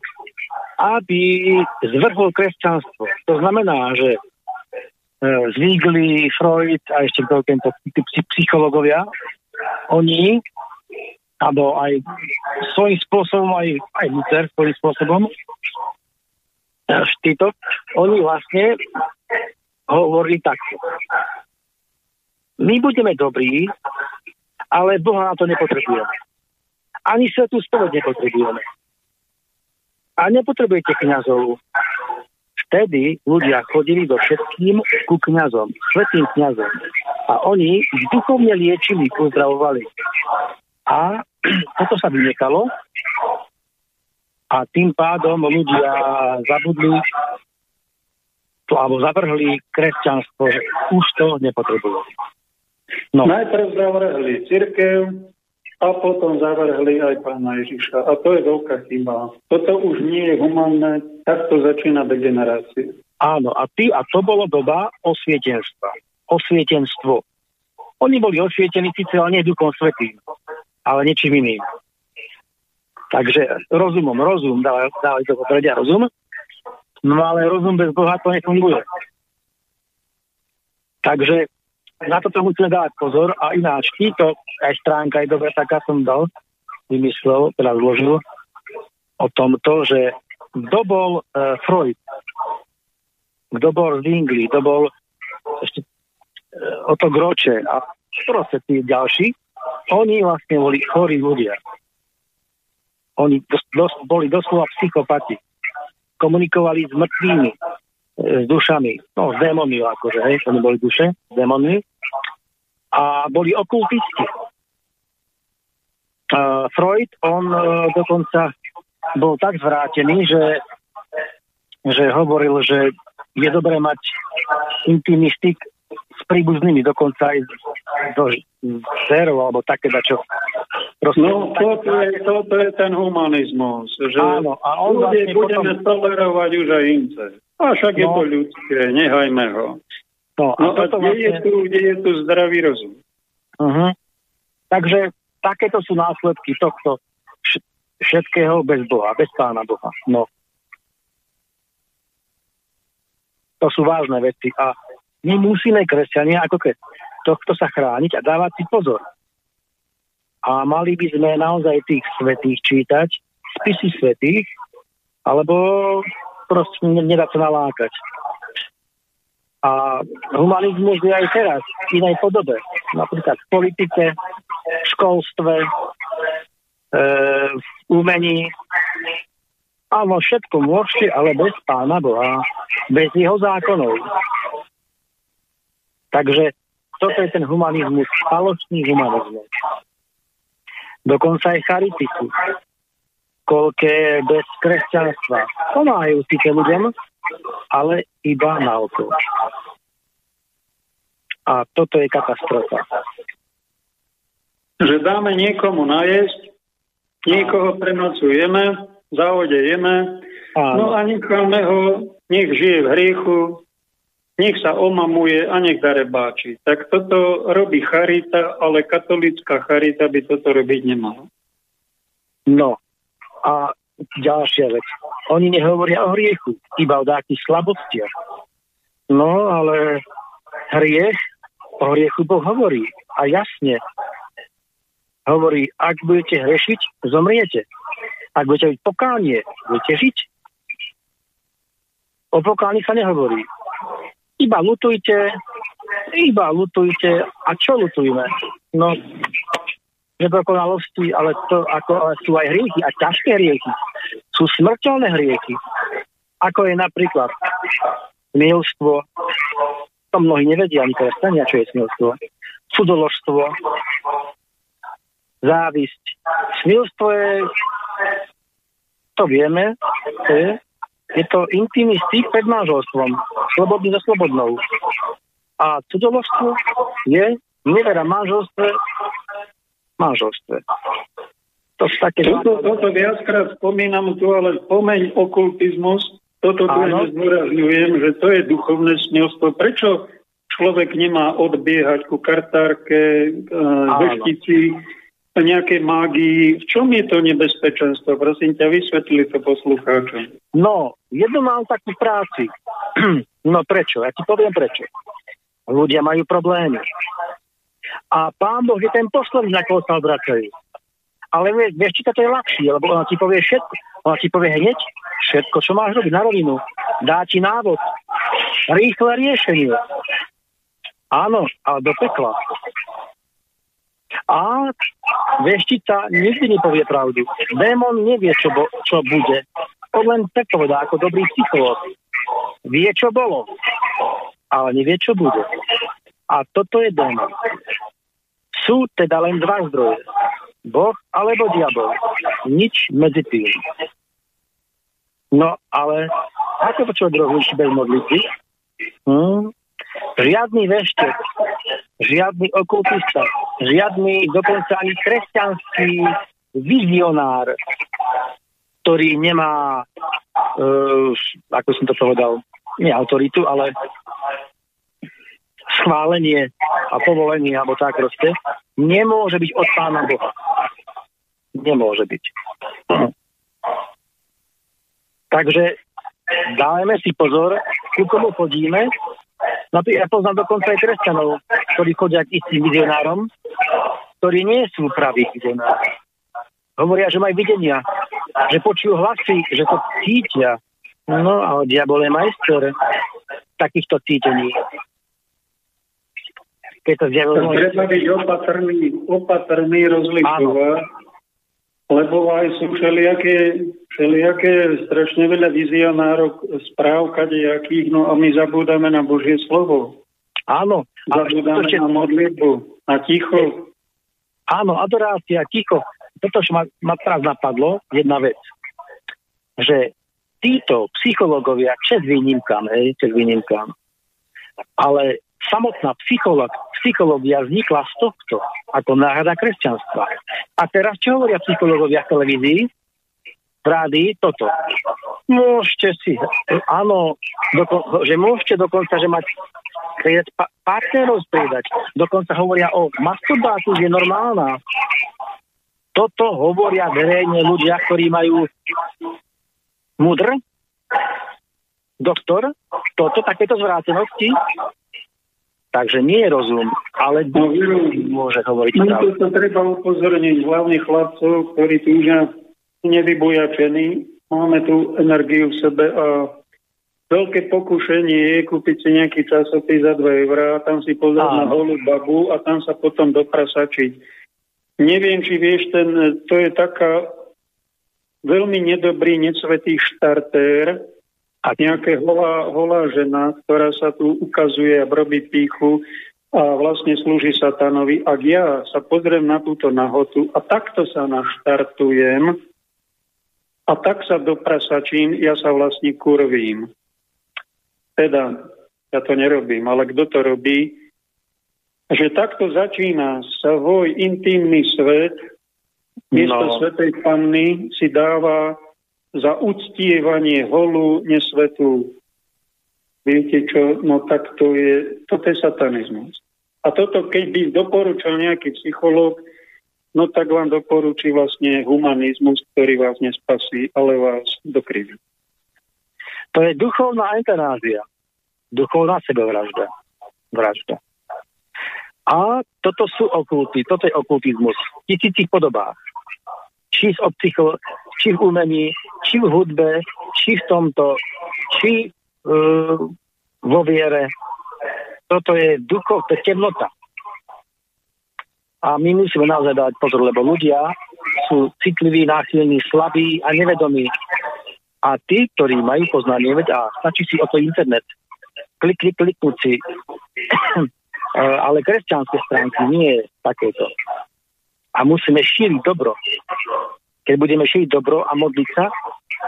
aby zvrhol kresťanstvo. To znamená, že e, Zwingli, Freud a ešte kto tento psychológovia, oni, alebo aj svojím spôsobom, aj, aj Luther svojím spôsobom, až títo, oni vlastne hovorili takto. My budeme dobrí, ale Boha na to nepotrebujeme. Ani svetú spoveď nepotrebujeme. A nepotrebujete kňazov. Vtedy ľudia chodili do všetkým ku kňazom, svetým kňazom. A oni duchovne liečili, pozdravovali. A toto sa vynechalo a tým pádom ľudia zabudli to, alebo zavrhli kresťanstvo, že už to nepotrebujú. No. Najprv zavrhli církev a potom zavrhli aj pána Ježiša. A to je veľká chyba. Toto už nie je humánne, takto začína degenerácia. Áno, a, ty, a to bolo doba osvietenstva. Osvietenstvo. Oni boli osvietení síce, ale nie duchom svetým, ale niečím iným. Takže rozumom, rozum, dávaj, dávaj to popredia rozum, no ale rozum bez Boha to nefunguje. Takže na toto musíme dávať pozor a ináč títo, aj stránka je dobrá, taká som dal, vymyslel, teda zložil o tomto, že kto bol uh, Freud, kto bol Zwingli, kto bol ešte uh, Otto Groče a proste tí ďalší, oni vlastne boli chorí ľudia. Oni dos, dos, boli doslova psychopati. Komunikovali s mŕtvými, e, s dušami, no s démonmi akože, hej, oni boli duše, s démonmi. A boli okultisti. Uh, Freud, on uh, dokonca bol tak zvrátený, že, že hovoril, že je dobré mať s príbuznými, dokonca aj so dcerou, alebo také dačo. Proste, No, toto je, toto je ten humanizmus, že Áno, a on ľudí vlastne budeme potom- tolerovať už aj ince. A však je No. to ľudské, nehajme ho. No, a No a kde je vlastne, tu, kde je tu zdravý rozum? uh-huh. Takže takéto sú následky tohto vš- všetkého bez Boha, bez Pána Boha. No. To sú vážne veci a my musíme, kresťania, ako keď tohto sa chrániť a dávať si pozor. A mali by sme naozaj tých svetých čítať, spisy svetých, alebo proste ne- nedá sa nalákať. A humanizmus je aj teraz v inej podobe. Napríklad v politike, v školstve, e, v umení. Áno, všetko môžete, ale bez Pána Boha, bez jeho zákonov. Takže toto je ten humanizmus, falošný humanizmus. Dokonca aj charitiku. Koľké bez kresťanstva. Pomáhajú síce ľuďom, ale iba na oko. A toto je katastrofa. Že dáme niekomu najesť, niekoho prenocujeme, zaodejeme, no Áno, a necháme ho, nech žije v hriechu, nech sa omamuje a nech darebáči. Tak toto robí charita, ale katolická charita by toto robiť nemala. no. A ďalšia vec. Oni nehovoria o hriechu, iba o takých slabostiach. No, ale hriech, o hriechu Boh hovorí. A jasne. Hovorí, ak budete hrešiť, zomriete. Ak budete byť pokánie, budete žiť. O pokáni sa nehovorí. Iba lutujte, iba lutujte. A čo lutujme? No, že dokonalosti, ale, to, ako, ale sú aj hriechy, a ťažké hriechy. Sú smrteľné hriechy. Ako je napríklad milstvo, to mnohí nevedia ani kresťania, čo je smilstvo. Cudoložstvo, závisť. Smilstvo je, to vieme, to je, je to intimný styk pred manželstvom, slobodný so slobodnou. A cudoložstvo je nevera manželstve, manželstve. To sú také... Toto, toto viackrát spomínam tu, ale pomeň okultizmus, toto tu zdôrazňujem, že to je duchovné smilstvo. Prečo človek nemá odbiehať ku kartárke, veštici, nejaké mágii. V čom je to nebezpečenstvo? Prosím ťa, vysvetli to poslucháčom. No, jedno mám takú práci. no prečo? Ja ti poviem prečo. Ľudia majú problémy. A pán Boh je ten posledný, na koho sa obracajú. Ale vieš, či to je ľahšie, lebo ona ti povie všetko. Ona ti povie hneď všetko, čo máš robiť na rovinu. Dá ti návod. Rýchle riešenie. Áno, ale do pekla. A veštica nikdy nepovie pravdu. Démon nevie, čo, bo, čo bude. On len tak povedá, ako dobrý psychológ. Vie, čo bolo, ale nevie, čo bude. A toto je démon. Sú teda len dva zdroje. Boh alebo diabol. Nič medzi tým. No ale ako to človek robí bez modlitby? Hm? Žiadny veštec, žiadny okultista, žiadny dokonca ani kresťanský vizionár, ktorý nemá, uh, ako som to povedal, nie autoritu, ale schválenie a povolenie, alebo tak proste, nemôže byť od Pána Boha. Nemôže byť. Takže dajme si pozor, ku komu chodíme No ja poznám dokonca aj kresťanov, ktorí chodia k istým vizionárom, ktorí nie sú praví vizionári. Hovoria, že majú videnia, že počujú hlasy, že to cítia. No a diabol je majster takýchto cítení. Keď to diabol... Treba byť opatrný, opatrný rozlišovať lebo aj sú všelijaké, všelijaké strašne veľa vizionárov správ kadejakých, no a my zabúdame na Božie slovo. Áno. Zabúdame to, na modlitbu, na ticho. Áno, adorácia, ticho. Toto, čo ma, ma teraz napadlo, jedna vec. Že títo psychológovia, čes výnimkám, hej, čes výnimkám, ale samotná psycholog, psychológia vznikla z tohto ako náhrada kresťanstva. A teraz čo hovoria psychológovia v televízii? V rádii toto. Môžete si, áno, dokon, že môžete dokonca, že mať pa, partnerov striedať. Dokonca hovoria o masturbácii, je normálna. Toto hovoria verejne ľudia, ktorí majú mudr, doktor, toto, takéto zvrátenosti Takže nie je rozum, ale no, môže hovoriť no, pravdu. To treba upozorniť hlavne chlapcov, ktorí tu už nevybojačení. Máme tu energiu v sebe a veľké pokušenie je kúpiť si nejaký časopis za 2 eurá, tam si pozrieť na holú babu a tam sa potom doprasačiť. Neviem, či vieš, ten, to je taká veľmi nedobrý, necvetý štartér, a nejaká holá, holá žena, ktorá sa tu ukazuje a robí píchu a vlastne slúži satanovi. Ak ja sa pozriem na túto nahotu a takto sa naštartujem a tak sa doprasačím, ja sa vlastne kurvím. Teda, ja to nerobím, ale kto to robí, že takto začína svoj intimný svet, miesto no. Svetej Panny si dáva za uctievanie holu nesvetú. Viete čo? No tak to je, toto je satanizmus. A toto, keď by doporučal nejaký psychológ, no tak vám doporučí vlastne humanizmus, ktorý vás nespasí, ale vás dokriví. To je duchovná eutanázia. Duchovná sebevražda. Vražda. A toto sú okulty, toto je okultizmus v tisícich podobách. Či, z opticho, či v umení, či v hudbe, či v tomto, či uh, vo viere. Toto je duchov, to je temnota. A my musíme naozaj dať pozor, lebo ľudia sú citliví, náchylní, slabí a nevedomí. A tí, ktorí majú poznanie, veď a stačí si o to internet, klik, klik, kliknúť si. Ale kresťanské stránky nie je takéto. A musíme šíriť dobro. Keď budeme šíriť dobro a modliť sa,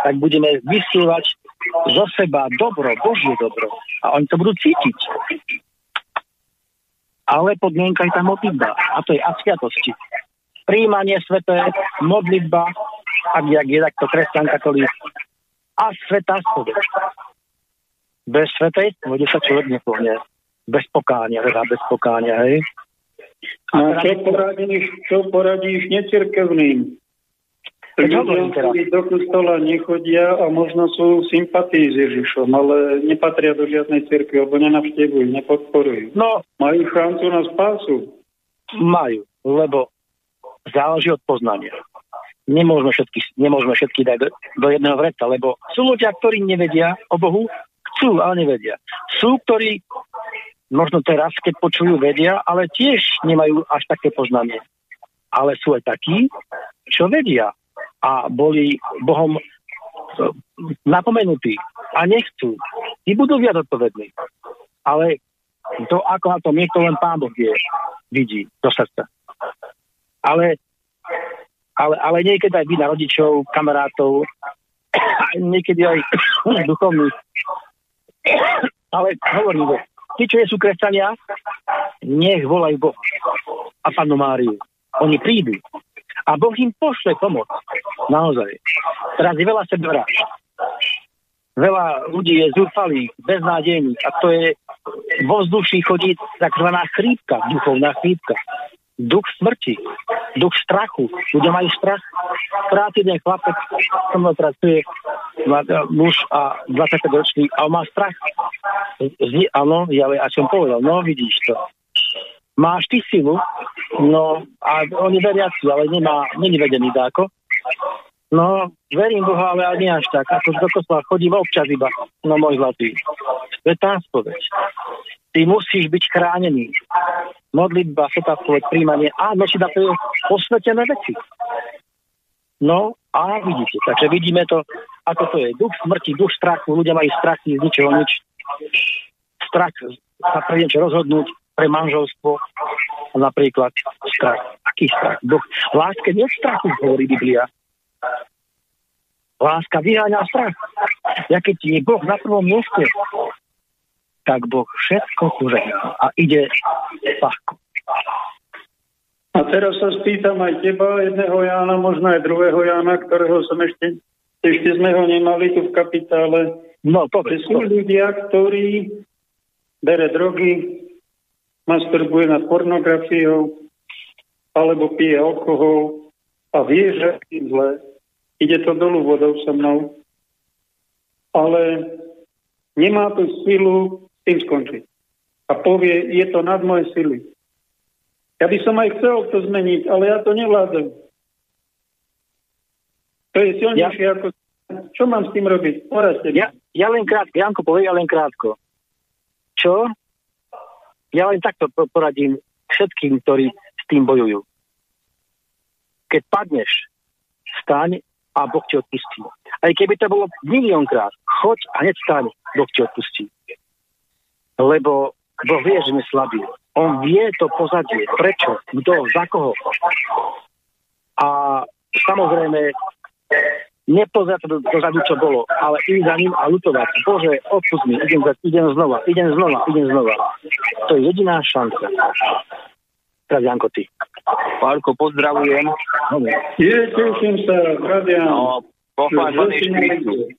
tak budeme vysielať zo seba dobro, Božie dobro. A oni to budú cítiť. Ale podmienka je tá modlitba. A to je a sviatosti. Príjmanie sveté, modlitba, ak je takto kresťan, katolík, a sveta spoveď. Bez svetej spovede sa človek nepohne. Bez pokánia, teda bez pokánia, hej. A čo poradíš, čo poradíš necirkevným? Ľudia, ktorí do kostola nechodia a možno sú sympatii s Ježišom, ale nepatria do žiadnej cirkvi, alebo nenavštevujú, nepodporujú. No, Majú šancu na spásu. majú, lebo záleží od poznania. Nemôžeme všetky, nemôžeme všetky dať do, do jedného vreca, lebo sú ľudia, ktorí nevedia o Bohu, chcú, ale nevedia. Sú, ktorí možno teraz, keď počujú, vedia, ale tiež nemajú až také poznanie. Ale sú aj takí, čo vedia a boli Bohom e, napomenutí a nechcú. Tí budú viac odpovední. Ale to, ako na to to len Pán Boh vie, vidí do srdca. Ale, ale, ale niekedy aj vy na rodičov, kamarátov, niekedy aj duchovných. Ale hovorím, tí, čo nie sú kresťania, nech volajú Boha a Panu Máriu. Oni prídu. A Boh im pošle pomoc. Naozaj. Teraz je veľa sebevráž. Veľa ľudí je zúfalých, beznádejných a to je vo vzduší chodí takzvaná chrípka, duchovná chrípka. Duch smrti, duch strachu. Ľudia majú strach. Práci jeden chlapec, som mnou pracuje, má- muž a 25 ročný, a on má strach. Zni, áno, ja a som povedal, no vidíš to. Máš ty silu, no a on je veriaci, ale nemá, není vedený dáko. No, verím Boha, ale nie až tak. Ako do kostola chodím občas iba. No, môj zlatý. To je tá spoveď. Ty musíš byť chránený. Modlitba, svetá spoveď, príjmanie. Áno, či to je posvetené veci. No, a vidíte. Takže vidíme to, ako to je. Duch smrti, duch strachu. Ľudia majú strachy z ničoho nič. Strach sa pre niečo rozhodnúť, pre manželstvo. Napríklad strach. Aký strach? Duch. Láske nie strachu, hovorí Biblia. Láska vyháňa strach. Ja keď je Boh na prvom mieste, tak Boh všetko požehná a ide ľahko. A teraz sa spýtam aj teba, jedného Jána, možno aj druhého Jána, ktorého som ešte, ešte sme ho nemali tu v kapitále. No, povedz sú ľudia, ktorí bere drogy, masturbuje nad pornografiou, alebo pije alkohol a vie, že je zle. Ide to dolu vodou so mnou. Ale nemá tú silu s tým skončiť. A povie, je to nad moje sily. Ja by som aj chcel to zmeniť, ale ja to nevládem. To je silnejšie ja. ako... Čo mám s tým robiť? Poradte mi. Ja, ja len krátko, Janko povie, ja len krátko. Čo? Ja len takto po- poradím všetkým, ktorí s tým bojujú. Keď padneš, staň a Boh ti odpustí. Aj keby to bolo miliónkrát, choď a hneď staň, Boh ti odpustí. Lebo Boh vie, že sme slabí. On vie to pozadie. Prečo? Kto? Za koho? A samozrejme, nepozerať sa do- dozadu, čo bolo, ale ísť za ním a lutovať. Bože, odpust mi, idem, idem znova, idem znova, idem znova. To je jediná šanca. Teraz Janko, ty. Pálko, pozdravujem. Je, teším sa, Radian. No, pochváľ Pane Kristu.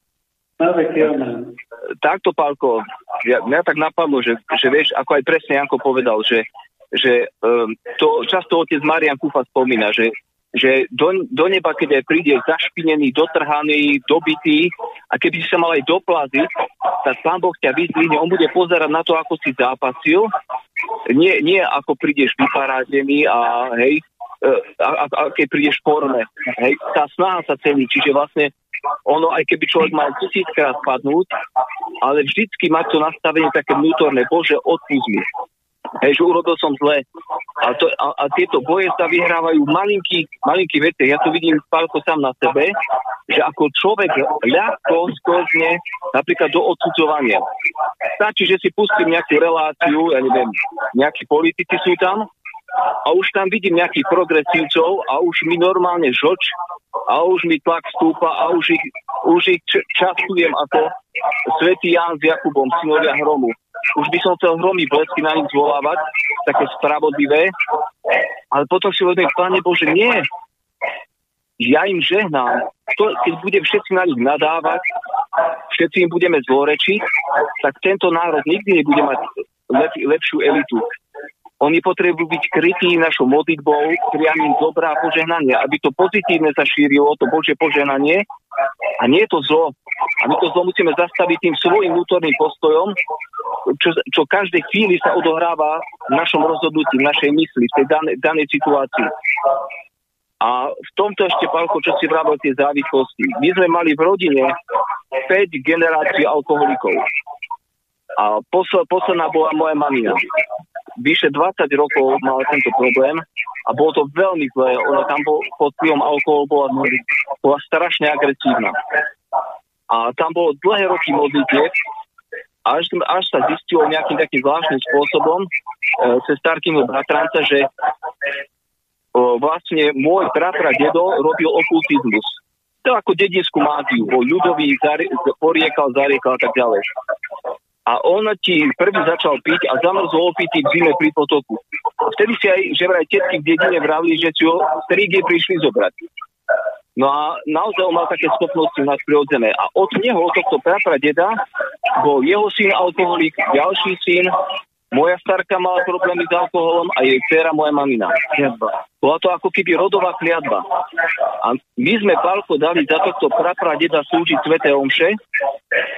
Na veky, amen. Takto, Pálko, ja, mňa tak napadlo, že, že vieš, ako aj presne Janko povedal, že že um, to často otec Marian Kufa spomína, že že do, do neba, keď aj príde zašpinený, dotrhaný, dobitý a keby si sa mal aj doplaziť, tak pán Boh ťa vyzdvihne, on bude pozerať na to, ako si zápasil, nie, nie ako prídeš vyparádený a hej, e, a, a, a keď prídeš v forme. Hej, tá snaha sa cení, čiže vlastne ono, aj keby človek mal tisíckrát padnúť, ale vždycky má to nastavenie také vnútorné, Bože, odpúsť. Hej, že urobil som zle. A, to, a, a tieto boje sa vyhrávajú v malinkých, malinkých veciach. Ja to vidím spálko sám na sebe, že ako človek ľahko sklzne napríklad do odsudzovania. Stačí, že si pustím nejakú reláciu, ja neviem, nejakí politici sú tam a už tam vidím nejakých progresívcov a už mi normálne žoč a už mi tlak stúpa a už ich, už ich častujem ako svätý Ján s Jakubom, synovia hromu už by som chcel hromy blesky na nich zvolávať, také spravodlivé, ale potom si uvedomím, Pane Bože, nie, ja im žehnám. To, keď budem všetci na nich nadávať, všetci im budeme zlorečiť, tak tento národ nikdy nebude mať lep, lepšiu elitu. Oni potrebujú byť krytí našou modlitbou, priamým dobrá požehnanie, aby to pozitívne sa šírilo, to Božie požehnanie a nie je to zlo. A my to zlo musíme zastaviť tým svojim vnútorným postojom, čo, čo každej chvíli sa odohráva v našom rozhodnutí, v našej mysli, v tej danej, danej situácii. A v tomto ešte, Pálko, čo si vravel tie závislosti. My sme mali v rodine 5 generácií alkoholikov. A posl- posledná bola moja mamina. Vyše 20 rokov mala tento problém a bolo to veľmi zlé. Ona tam bol, pod vplyvom alkoholu bola, bola strašne agresívna. A tam bolo dlhé roky modlitieb až, až sa zistilo nejakým takým zvláštnym spôsobom e, cez starkýmho bratranca, že e, vlastne môj bratra dedo robil okultizmus. To ako dedinskú mágiu, bol ľudový, zari, poriekal, zariekal a tak ďalej. A on ti prvý začal piť a zamrzol opitý v zime pri potoku. Vtedy si aj, že vraj tetky v dedine vravili, že si ho strigie prišli zobrať. No a naozaj on mal také schopnosti nás prirodzené. A od neho, od tohto prapra deda, bol jeho syn alkoholik, ďalší syn, moja starka mala problémy s alkoholom a jej dcera, moja mamina. Bola to ako keby rodová kliatba. A my sme Palko dali za tohto prapra deda slúžiť Svete Omše.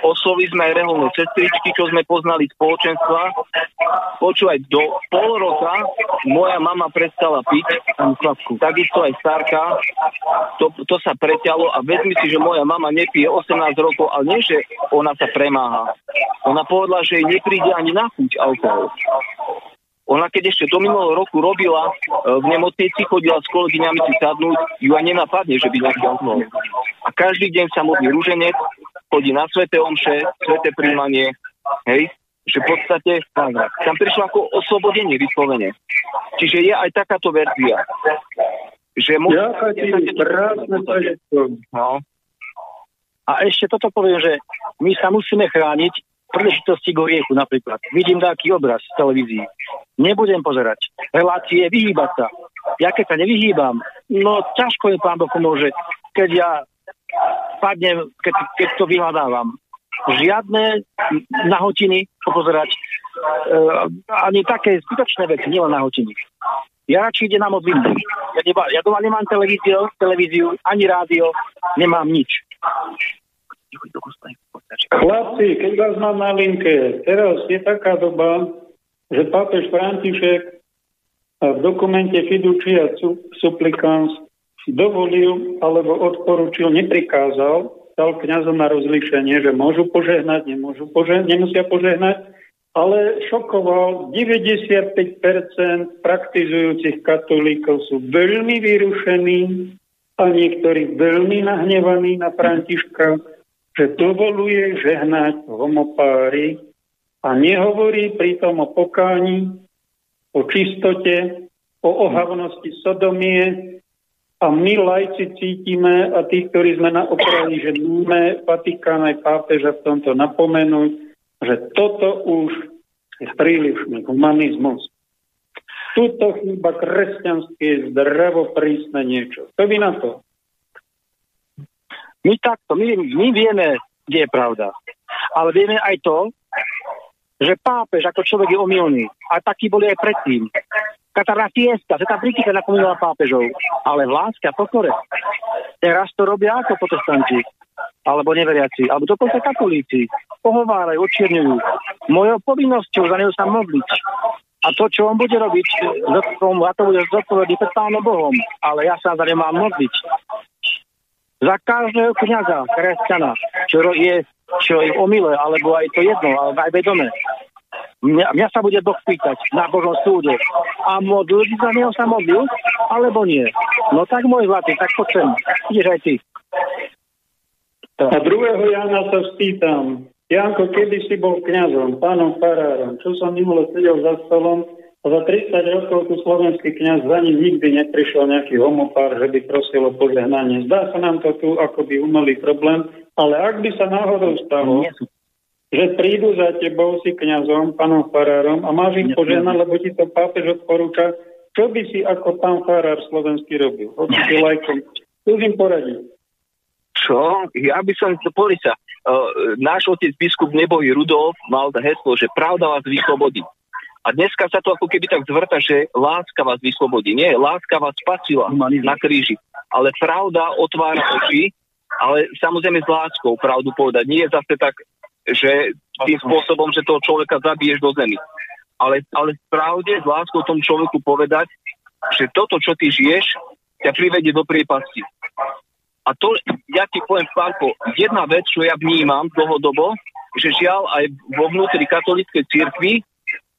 Oslovili sme aj reholné sestričky, čo sme poznali spoločenstva. Počúvaj, do pol roka moja mama prestala piť, takisto aj starka. To, to sa preťalo a vezmi si, že moja mama nepije 18 rokov, ale nie, že ona sa premáha. Ona povedala, že jej nepríde ani na chuť alkohol. Ona keď ešte do minulého roku robila e, v nemocnici, chodila s kolegyňami si sadnúť, ju aj nenapadne, že by nejaký alkohol. A každý deň sa modlí rúženec, chodí na svete omše, svete príjmanie, hej, že v podstate tam prišlo ako oslobodenie vyslovene. Čiže je aj takáto verzia. Že mo- ja, krásne no. A ešte toto poviem, že my sa musíme chrániť príležitosti k riechu napríklad. Vidím taký obraz v televízii nebudem pozerať. Relácie, vyhýbať sa. Ja keď sa nevyhýbam, no ťažko mi pán Boh pomôže, keď ja padnem, keď, keď to vyhľadávam. Žiadne nahotiny popozerať, e, ani také skutočné veci, nielen nahotiny. Ja radšej idem na modlitbu. Ja, neba, ja doma nemám televíziu, televíziu, ani rádio, nemám nič. Chlapci, keď vás mám na linke, teraz je taká doba, že pápež František v dokumente Fiducia Supplicans dovolil alebo odporučil, neprikázal, dal kniazom na rozlíšenie, že môžu požehnať, nemôžu požehnať, nemusia požehnať, ale šokoval 95% praktizujúcich katolíkov sú veľmi vyrušení a niektorí veľmi nahnevaní na Františka, že dovoluje žehnať homopáry a nehovorí pritom o pokáni, o čistote, o ohavnosti sodomie a my lajci cítime a tí, ktorí sme na okraji, že máme Vatikán aj pápeža v tomto napomenúť, že toto už je prílišný humanizmus. Tuto chýba kresťanské zdravo prísne niečo. To by na to. My takto, my, my vieme, kde je pravda. Ale vieme aj to, že pápež ako človek je omylný. A takí boli aj predtým. Katarná fiesta, Sveta Brigita napomínala pápežov. Ale v láske a pokore. Teraz to robia ako protestanti. Alebo neveriaci. Alebo dokonca katolíci. Pohovárajú, očierňujú. Mojou povinnosťou za neho sa modliť. A to, čo on bude robiť, ja to bude zodpovedný pred Pánom Bohom. Ale ja sa za ne mám modliť. Za každého kniaza, kresťana, čo je, čo je omyle, alebo aj to jedno, ale aj vedome. Mňa, mňa sa bude Boh pýtať na Božom súde. A modlil by za neho sa modlil, alebo nie? No tak môj zlatý, tak poď sem. Ideš aj ty. A druhého Jana sa spýtam. Janko, kedy si bol kňazom, pánom farárom, čo som minule sedel za stolom a za 30 rokov tu slovenský kňaz za ním nikdy neprišiel nejaký homopár, že by prosil o požehnanie. Zdá sa nám to tu akoby umelý problém, ale ak by sa náhodou stalo, že prídu za tebou si kňazom, pánom farárom a máš ich požehnať, lebo ti to pápež odporúča, čo by si ako pán farár slovenský robil? Hoci lajkom. Skúsim poradiť. Čo? Ja by som, pozri sa, uh, náš otec biskup Neboj Rudolf mal heslo, že pravda vás vyslobodí. A dneska sa to ako keby tak zvrta, že láska vás vyslobodí. Nie, láska vás spasila na kríži. Ale pravda otvára oči, ale samozrejme s láskou pravdu povedať. Nie je zase tak, že tým spôsobom, že toho človeka zabiješ do zemi. Ale, ale pravde s láskou tomu človeku povedať, že toto, čo ty žiješ, ťa privedie do priepasti. A to, ja ti poviem, Pálko, jedna vec, čo ja vnímam dlhodobo, že žiaľ aj vo vnútri katolíckej cirkvi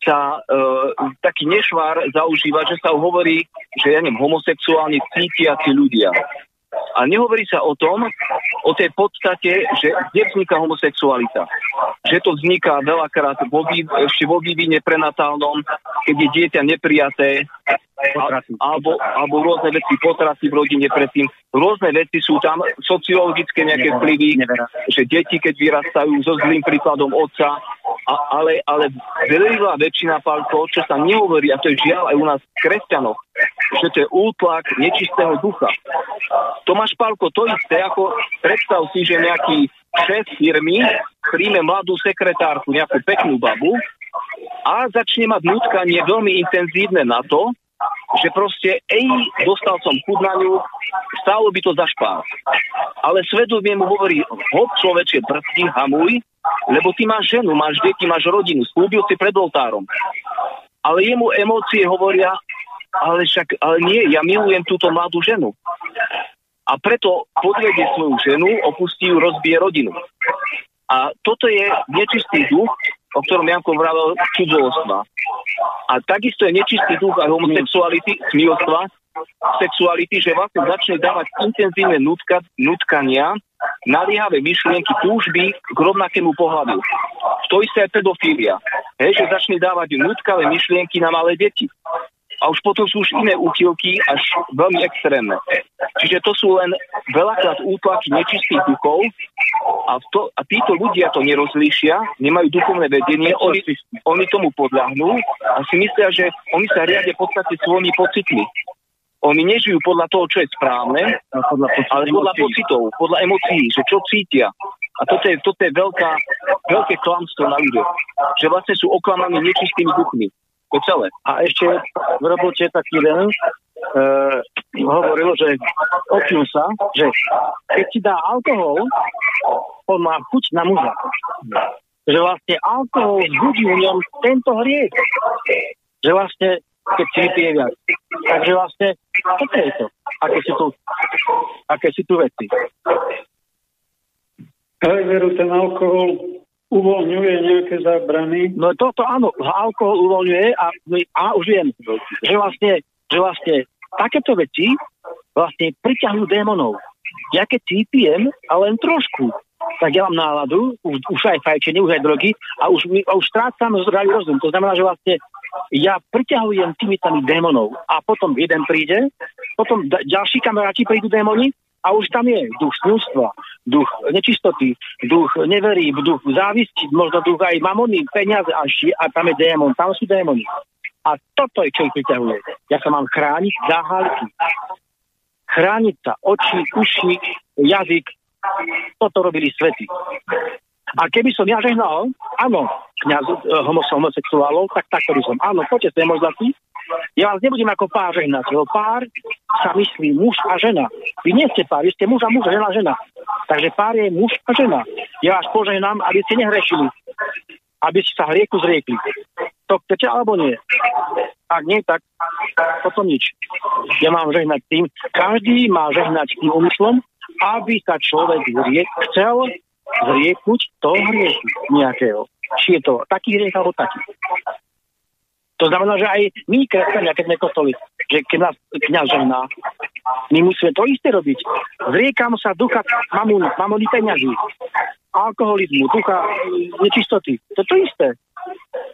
sa e, taký nešvár zaužíva, že sa hovorí, že ja neviem, homosexuálne cítiaci ľudia. A nehovorí sa o tom, o tej podstate, že kde vzniká homosexualita. Že to vzniká veľakrát vo, ešte vo vývine prenatálnom, keď je dieťa neprijaté, alebo, alebo rôzne veci, potraty v rodine predtým. Rôzne veci sú tam, sociologické nejaké vplyvy, že deti, keď vyrastajú so zlým príkladom otca, a, ale, ale veľa väčšina palkov, čo sa nehovorí, a to je žiaľ aj u nás kresťanov, že to je útlak nečistého ducha. Tomáš Pálko, to isté, ako predstav si, že nejaký šéf firmy príjme mladú sekretárku, nejakú peknú babu a začne mať nutkanie veľmi intenzívne na to, že proste, ej, dostal som chud na ňu, stálo by to za špás. Ale svedomie mu hovorí, hop človeče, brzdi, hamuj, lebo ty máš ženu, máš deti, máš rodinu, slúbil si pred oltárom. Ale jemu emócie hovoria, ale však, ale nie, ja milujem túto mladú ženu. A preto podvedie svoju ženu, opustí ju, rozbije rodinu. A toto je nečistý duch, o ktorom Janko vravel cudzolostva. A takisto je nečistý duch aj homosexuality, smilstva, sexuality, že vlastne začne dávať intenzívne nutka, nutkania, naliehavé myšlienky, túžby k rovnakému pohľadu. To isté je pedofília. Hej, že začne dávať nutkavé myšlienky na malé deti a už potom sú už iné úchylky až veľmi extrémne. Čiže to sú len veľakrát útlaky nečistých duchov a, to, a títo ľudia to nerozlíšia, nemajú duchovné vedenie, oni, oni tomu podľahnú a si myslia, že oni sa riadia v podstate svojimi pocitmi. Oni nežijú podľa toho, čo je správne, podľa ale podľa pocitov, podľa emócií, že čo cítia. A toto je, toto je veľká, veľké klamstvo na ľuďoch. Že vlastne sú oklamaní nečistými duchmi. To celé. A ešte v robote taký jeden e, hovoril, že opil sa, že keď ti dá alkohol, on má chuť na muža. Že vlastne alkohol zbudí v ňom tento hriech. Že vlastne, keď si vypije viac. Takže vlastne, toto je to. Aké sú tu, aké sú tu veci. Aj veru, ten alkohol uvoľňuje nejaké zábrany? No toto áno, alkohol uvoľňuje a, a už viem, že vlastne, že vlastne takéto veci vlastne priťahujú démonov. Ja keď si pijem, a len trošku, tak ja mám náladu, už, už aj fajčenie, už aj drogy a už, a už strácam zdravý rozum. To znamená, že vlastne ja priťahujem tými tam démonov a potom jeden príde, potom ďalší kamaráti prídu démoni a už tam je duch snústva, duch nečistoty, duch neverí, duch závisti, možno duch aj mamony, peniaze a, ši, a tam je démon, tam sú démoni. A toto je, čo ich priťahuje. Ja sa mám chrániť záhalky. Chrániť sa oči, uši, jazyk. Toto robili svety. A keby som ja žehnal, áno, kniaz e, homosexuálov, tak takto by som. Áno, poďte ste možnosti. Ja vás nebudem ako pár žehnať, lebo pár sa myslí muž a žena. Vy nie ste pár, vy ste muž a muž, žena žena. Takže pár je muž a žena. Ja vás požehnám, aby ste nehrešili. Aby ste sa hrieku zriekli. To chcete alebo nie? Ak nie, tak potom nič. Ja mám žehnať tým. Každý má žehnať tým úmyslom, aby sa človek zriek, chcel zrieknúť toho hriechu nejakého. Či je to taký hriech alebo taký. To znamená, že aj my, kresťania, keď sme kostoli, že keď nás kniaz žena, my musíme to isté robiť. Zriekam sa ducha mamon, mamony peňazí, alkoholizmu, ducha nečistoty. To je to isté.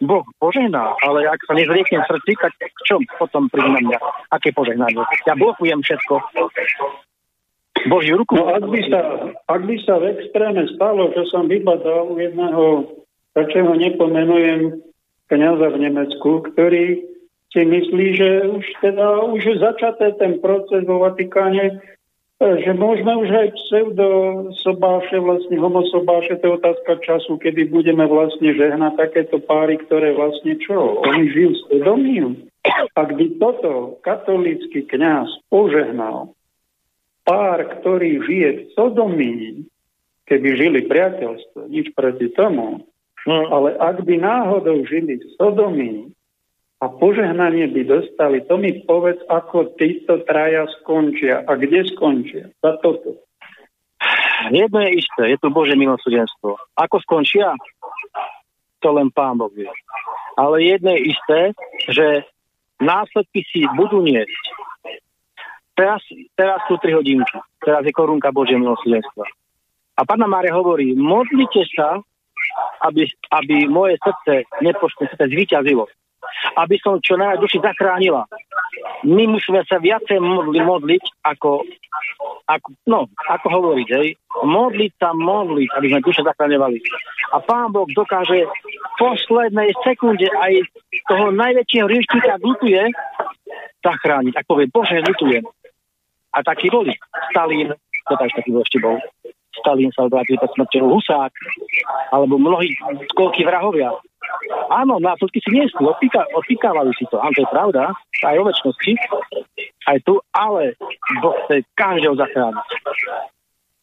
Boh požehná, ale ak sa nezrieknem v srdci, tak v čom potom príde na mňa? Aké požehnanie? Ja blokujem všetko. Božiu ruku. No ak by, sa, ak by sa v extréme stalo, že som vybadal u jedného, ho nepomenujem, kniaza v Nemecku, ktorý si myslí, že už teda už je začaté ten proces vo Vatikáne, že môžeme už aj pseudo sobáše, vlastne homosobáše, to je otázka času, kedy budeme vlastne žehnať takéto páry, ktoré vlastne čo? Oni žijú s svedomím. Ak by toto katolícky kňaz požehnal pár, ktorý žije v sodomii, keby žili priateľstvo, nič proti tomu, no, ale ak by náhodou žili v sodomii a požehnanie by dostali, to mi povedz, ako títo traja skončia a kde skončia za toto. Jedno je isté, je to Bože milosrdenstvo. Ako skončia, to len Pán Boh vie. Ale jedno je isté, že následky si budú niesť Teraz, teraz sú 3 hodinky. Teraz je korunka Božie milosrdenstva. A Pána Mária hovorí, modlite sa, aby, aby moje srdce, nepočné srdce, zvíťazilo. Aby som čo najviac duši zachránila. My musíme sa viacej modli, modliť, ako, ako, no, ako hovoriť, hej. Modliť sa, modliť, aby sme duše zachráňovali. A Pán Boh dokáže v poslednej sekunde aj toho najväčšieho riešnika lutuje zachrániť. Ak povie, Bože, lutujem a takí boli. Stalin, to tak taký ešte bol. Stalin sa obrátil pred smrťou Husák, alebo mnohí koľky vrahovia. Áno, následky si nie sú, odpíka, odpíkávali si to. Áno, to je pravda, aj o väčšnosti, aj tu, ale Boh chce každého zachrániť.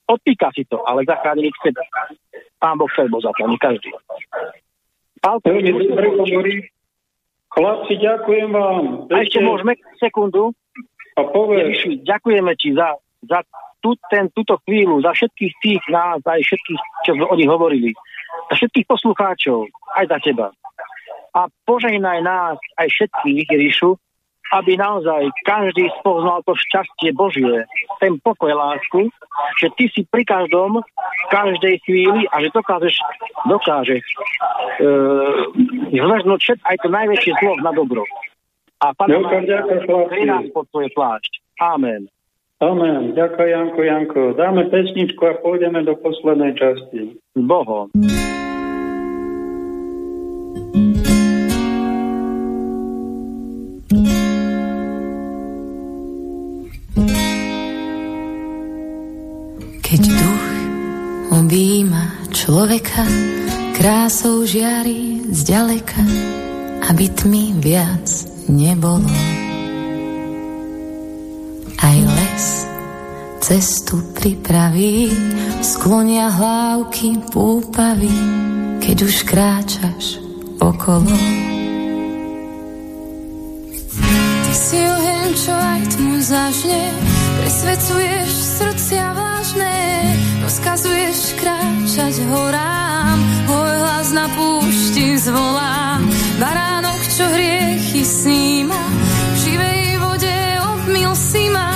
Odpíka si to, ale zachrániť chce. Pán Boh chce bol zachrániť každý. Pálko, Chlapci, ďakujem vám. A ešte môžeme sekundu. A povedz. Ďakujeme ti za, za tú, ten, túto chvíľu, za všetkých tých nás, aj všetkých, čo oni hovorili. Za všetkých poslucháčov, aj za teba. A požehnaj nás, aj všetkých, Ježišu, aby naozaj každý spoznal to šťastie Božie, ten pokoj, lásku, že ty si pri každom, v každej chvíli a že dokážeš, dokážeš e, zvrhnúť aj to najväčšie zlo na dobro. A pán nás pod svoj plášť. Amen. Amen. Ďakujem, Janko, Janko. Dáme pesničku a pôjdeme do poslednej časti. Bohom. Keď duch objíma človeka, krásou žiari zďaleka, aby tmy viac nebolo. Aj les cestu pripraví, sklonia hlávky púpavy, keď už kráčaš okolo. Ty si oheň, čo aj tmu zažne, presvedcuješ srdcia vážne, rozkazuješ kráčať horám, hoj hlas na púšti zvolá, baránok, čo hriechy sníma, v živej vode obmil si ma,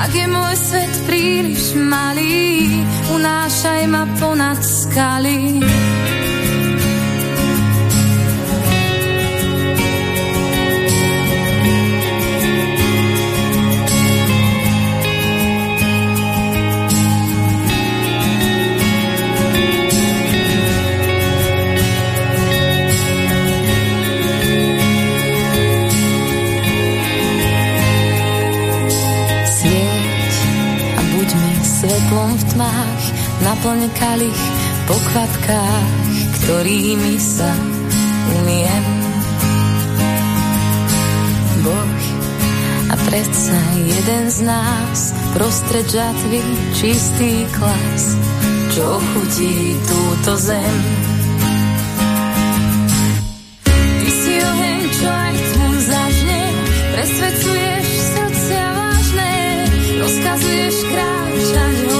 ak je môj svet príliš malý, unášaj ma ponad skaly. Svetlom v tmách, naplň kalich pokladkách, ktorými sa umiem. Boh a predsa jeden z nás prostred žatvy čistý klas, čo chutí túto zem. Presvedcuješ srdcia vážne, rozkazuješ kráčať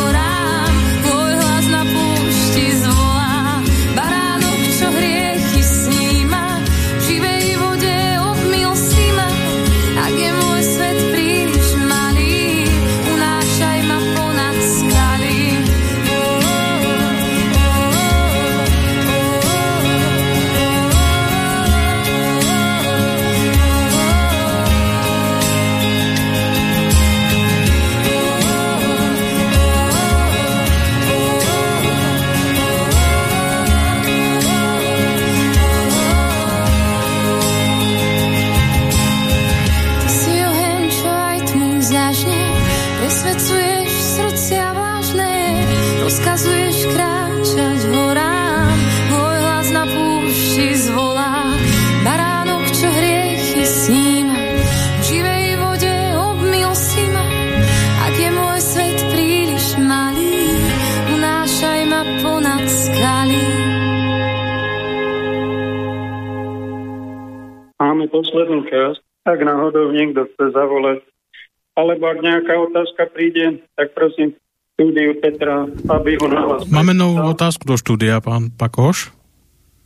Ak náhodou niekto chce zavolať, alebo ak nejaká otázka príde, tak prosím štúdiu Petra, aby ho nahlas. Máme novú otázku do štúdia, pán Pakoš.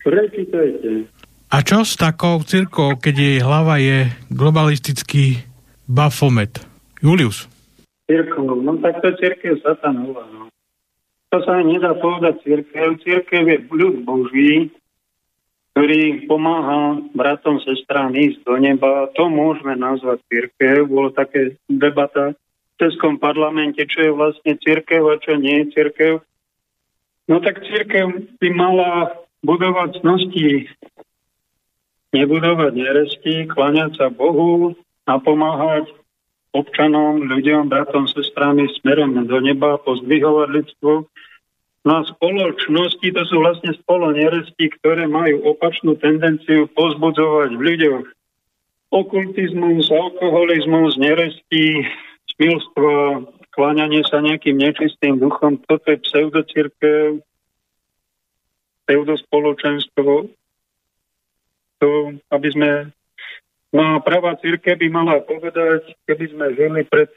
Prečítajte. A čo s takou cirkou, keď jej hlava je globalistický bafomet? Julius. Cirkev, no tak to je církev satanova. No. To sa nedá povedať církev. Církev je ľud Boží, ktorý pomáha bratom, sestrám ísť do neba. To môžeme nazvať církev. Bolo také debata v Českom parlamente, čo je vlastne církev a čo nie je církev. No tak církev by mala budovať cnosti, nebudovať neresti, kláňať sa Bohu a pomáhať občanom, ľuďom, bratom, sestrami smerom do neba, pozdvihovať ľudstvo. No a spoločnosti to sú vlastne spolo neresti, ktoré majú opačnú tendenciu pozbudzovať v ľuďoch okultizmus, alkoholizmus, neresti, smilstvo, kláňanie sa nejakým nečistým duchom. Toto je pseudocirkev, pseudospoločenstvo. To, aby sme... No a pravá církev by mala povedať, keby sme žili pred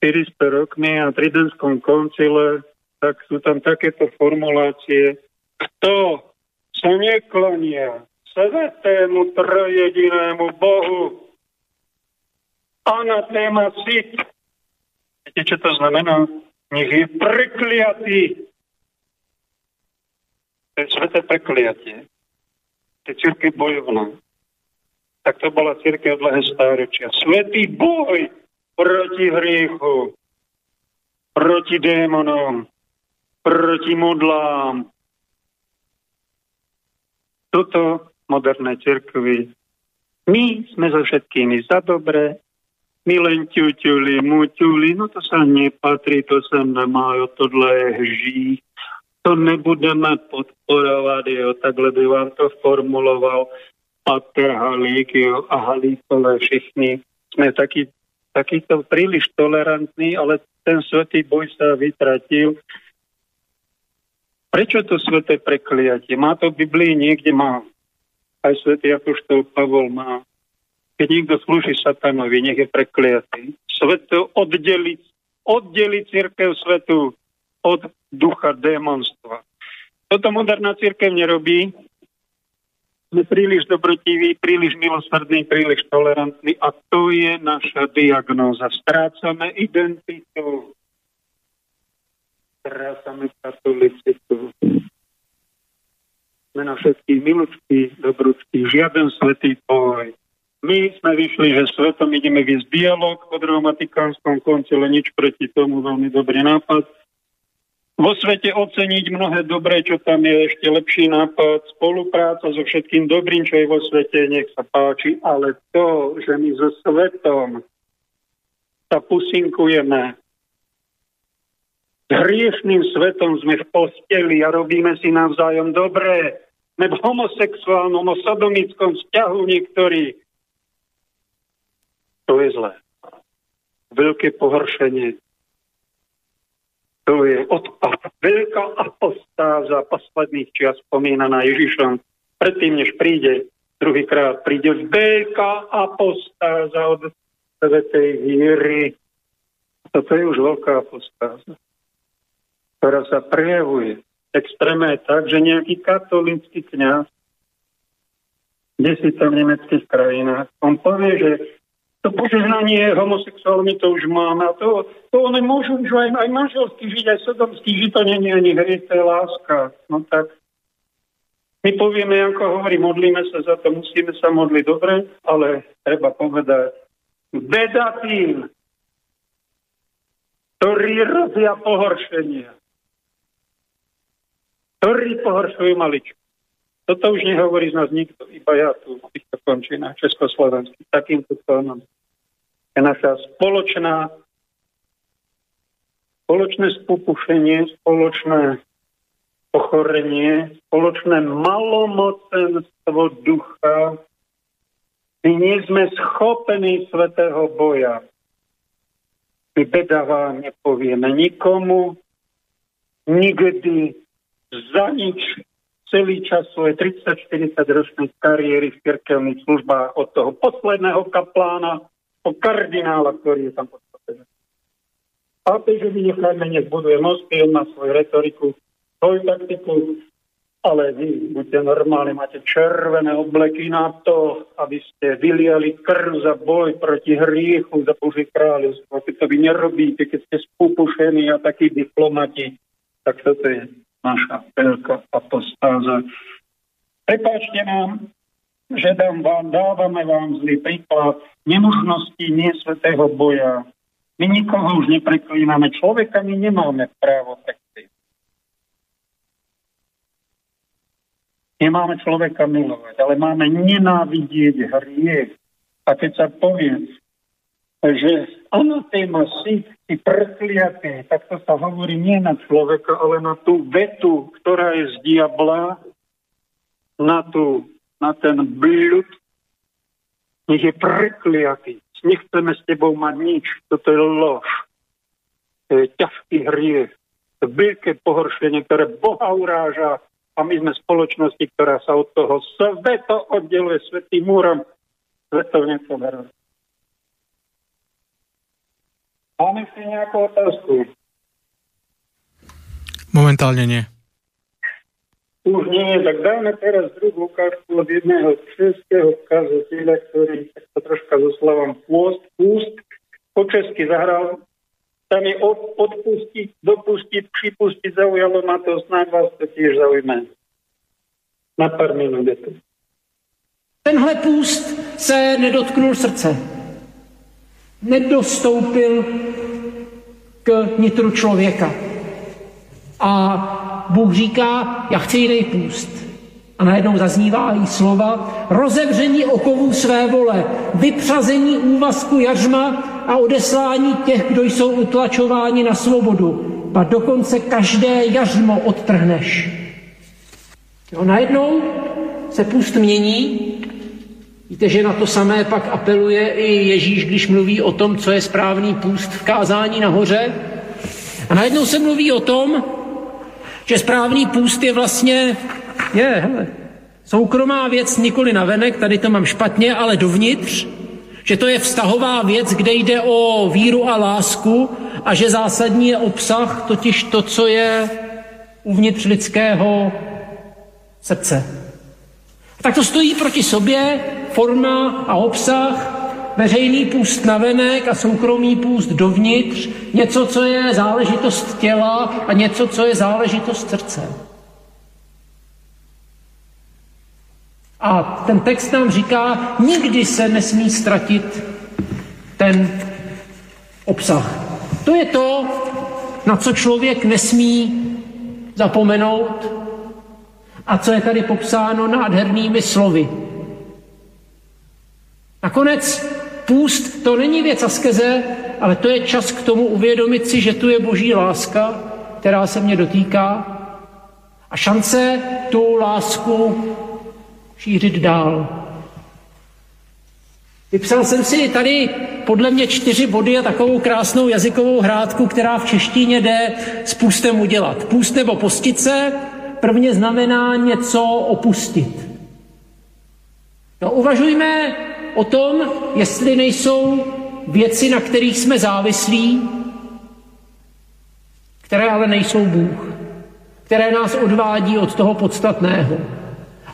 400 rokmi a Tridentskom koncile, tak sú tam takéto formulácie. Kto sa neklonia svetému trojedinému Bohu anatéma sit. Viete, čo to znamená? Nech je prekliatý. To je sveté prekliatie. To je církev bojovná. Tak to bola církev dlhé stáročia. Svetý boj proti hriechu, proti démonom, proti modlám. Toto moderné cirkvy. My sme so všetkými za dobré, my len ťuťuli, muťuli, no to sa nepatrí, to sa nemá, tohle je hží. To nebudeme podporovať, jo, takhle by vám to formuloval Pater Halík, jo, a Halíkové všichni. Sme takí, takýto príliš tolerantní, ale ten svetý boj sa vytratil. Prečo to sveté prekliatie? Má to v Biblii niekde má. Aj svetý Apoštol Pavol má. Keď niekto slúži satanovi, nech je prekliatý. Sveto oddeliť, oddeliť církev svetu od ducha démonstva. Toto moderná církev nerobí. Sme príliš dobrotiví, príliš milosrdní, príliš tolerantní a to je naša diagnóza. Strácame identitu. Strácame katolicitu. Sme na všetkých milučky, dobručky, žiaden svetý boj. My sme vyšli, že svetom ideme viesť dialog po druhom Vatikánskom koncile, nič proti tomu, veľmi dobrý nápad. Vo svete oceniť mnohé dobré, čo tam je, ešte lepší nápad, spolupráca so všetkým dobrým, čo je vo svete, nech sa páči, ale to, že my so svetom sa pusinkujeme, hriešným svetom sme v posteli a robíme si navzájom dobré. Sme v homosexuálnom, sodomickom vzťahu niektorí. To je zlé. Veľké pohoršenie. To je odpad. Veľká apostáza posledných čias spomínaná Ježišom. Predtým, než príde druhýkrát, príde veľká apostáza od svetej viery. Toto je už veľká apostáza ktorá sa prejavuje extrémne tak, že nejaký katolícky kňaz kde si tam v nemeckých krajinách, on povie, že to požehnanie homosexuálmi to už máme a to, to oni môžu už aj, aj manželsky žiť, aj sodomský žiť, to nie je ani hriech, to je láska. No tak my povieme, ako hovorí, modlíme sa za to, musíme sa modliť dobre, ale treba povedať, beda tým, ktorí robia pohoršenia ktorí pohoršujú maličku. Toto už nehovorí z nás nikto, iba ja tu v týchto končinách československých. Takýmto tónom je naša spoločná spoločné spupušenie, spoločné ochorenie, spoločné malomocenstvo ducha. My nie sme schopení svetého boja. My beda vám nepovieme nikomu, nikdy za nič celý čas svoje 30-40 ročnej kariéry v cirkevných službách od toho posledného kaplána po kardinála, ktorý je tam podstatný. Pápežovi nechajme, nech buduje mosty, on má svoju retoriku, svoju taktiku, ale vy buďte normálni, máte červené obleky na to, aby ste vyliali krv za boj proti hriechu, za Boží kráľovstvo. Keď to vy nerobíte, keď ste spúpušení a takí diplomati, tak toto je naša veľká apostáza. Prepáčte nám, že dám vám, dávame vám zlý príklad nemožnosti nie svetého boja. My nikoho už nepreklíname. Človeka my nemáme právo prekliť. Nemáme človeka milovať, ale máme nenávidieť hriech. A keď sa povie, že anatéma si, si prekliatý, tak to sa hovorí nie na človeka, ale na tú vetu, ktorá je z diabla, na, tú, na ten blud, nech je prekliatý. Nechceme s tebou mať nič. Toto je lož. To je ťažký hriech. To veľké pohoršenie, ktoré Boha uráža a my sme spoločnosti, ktorá sa od toho sveto oddeluje svetým múrom. Svetovne to verím. Máme si nejakú otázku? Momentálne nie. Už nie, tak dáme teraz druhú ukážku od jedného českého kazateľa, ktorý to troška so slovom pôst, púst, po česky zahral. Tam je od, odpustiť, dopustiť, připustiť, zaujalo ma to, snáď vás to tiež zaujme. Na pár minút je to. Tenhle půst se nedotknul srdce nedostoupil k nitru člověka. A Bůh říká, já chci jiný půst. A najednou zaznívá i slova rozevření okovů své vole, vypřazení úvazku jařma a odeslání těch, kdo jsou utlačováni na svobodu. A dokonce každé jařmo odtrhneš. Jo, najednou se půst mění Víte, že na to samé pak apeluje i Ježíš, když mluví o tom, co je správný půst v kázání nahoře. A najednou se mluví o tom, že správný půst je vlastně, je, hele, soukromá věc nikoli na venek, tady to mám špatně, ale dovnitř, že to je vztahová věc, kde jde o víru a lásku a že zásadní je obsah, totiž to, co je uvnitř lidského srdce. Tak to stojí proti sobě forma a obsah, veřejný půst navenek a soukromý půst dovnitř, něco, co je záležitost těla a něco, co je záležitost srdce. A ten text nám říká, nikdy se nesmí ztratit ten obsah. To je to, na co člověk nesmí zapomenout a co je tady popsáno nádhernými slovy. Nakonec půst to není věc askeze, ale to je čas k tomu uvědomit si, že tu je boží láska která se mě dotýká a šance tu lásku šířit dál. Vypsal jsem si tady podle mě čtyři body a takovou krásnou jazykovou hrádku, která v češtině jde s půstem udělat. Půst nebo postit se prvně znamená něco opustit. No, uvažujme o tom, jestli nejsou věci, na kterých jsme závislí, které ale nejsou Bůh, které nás odvádí od toho podstatného.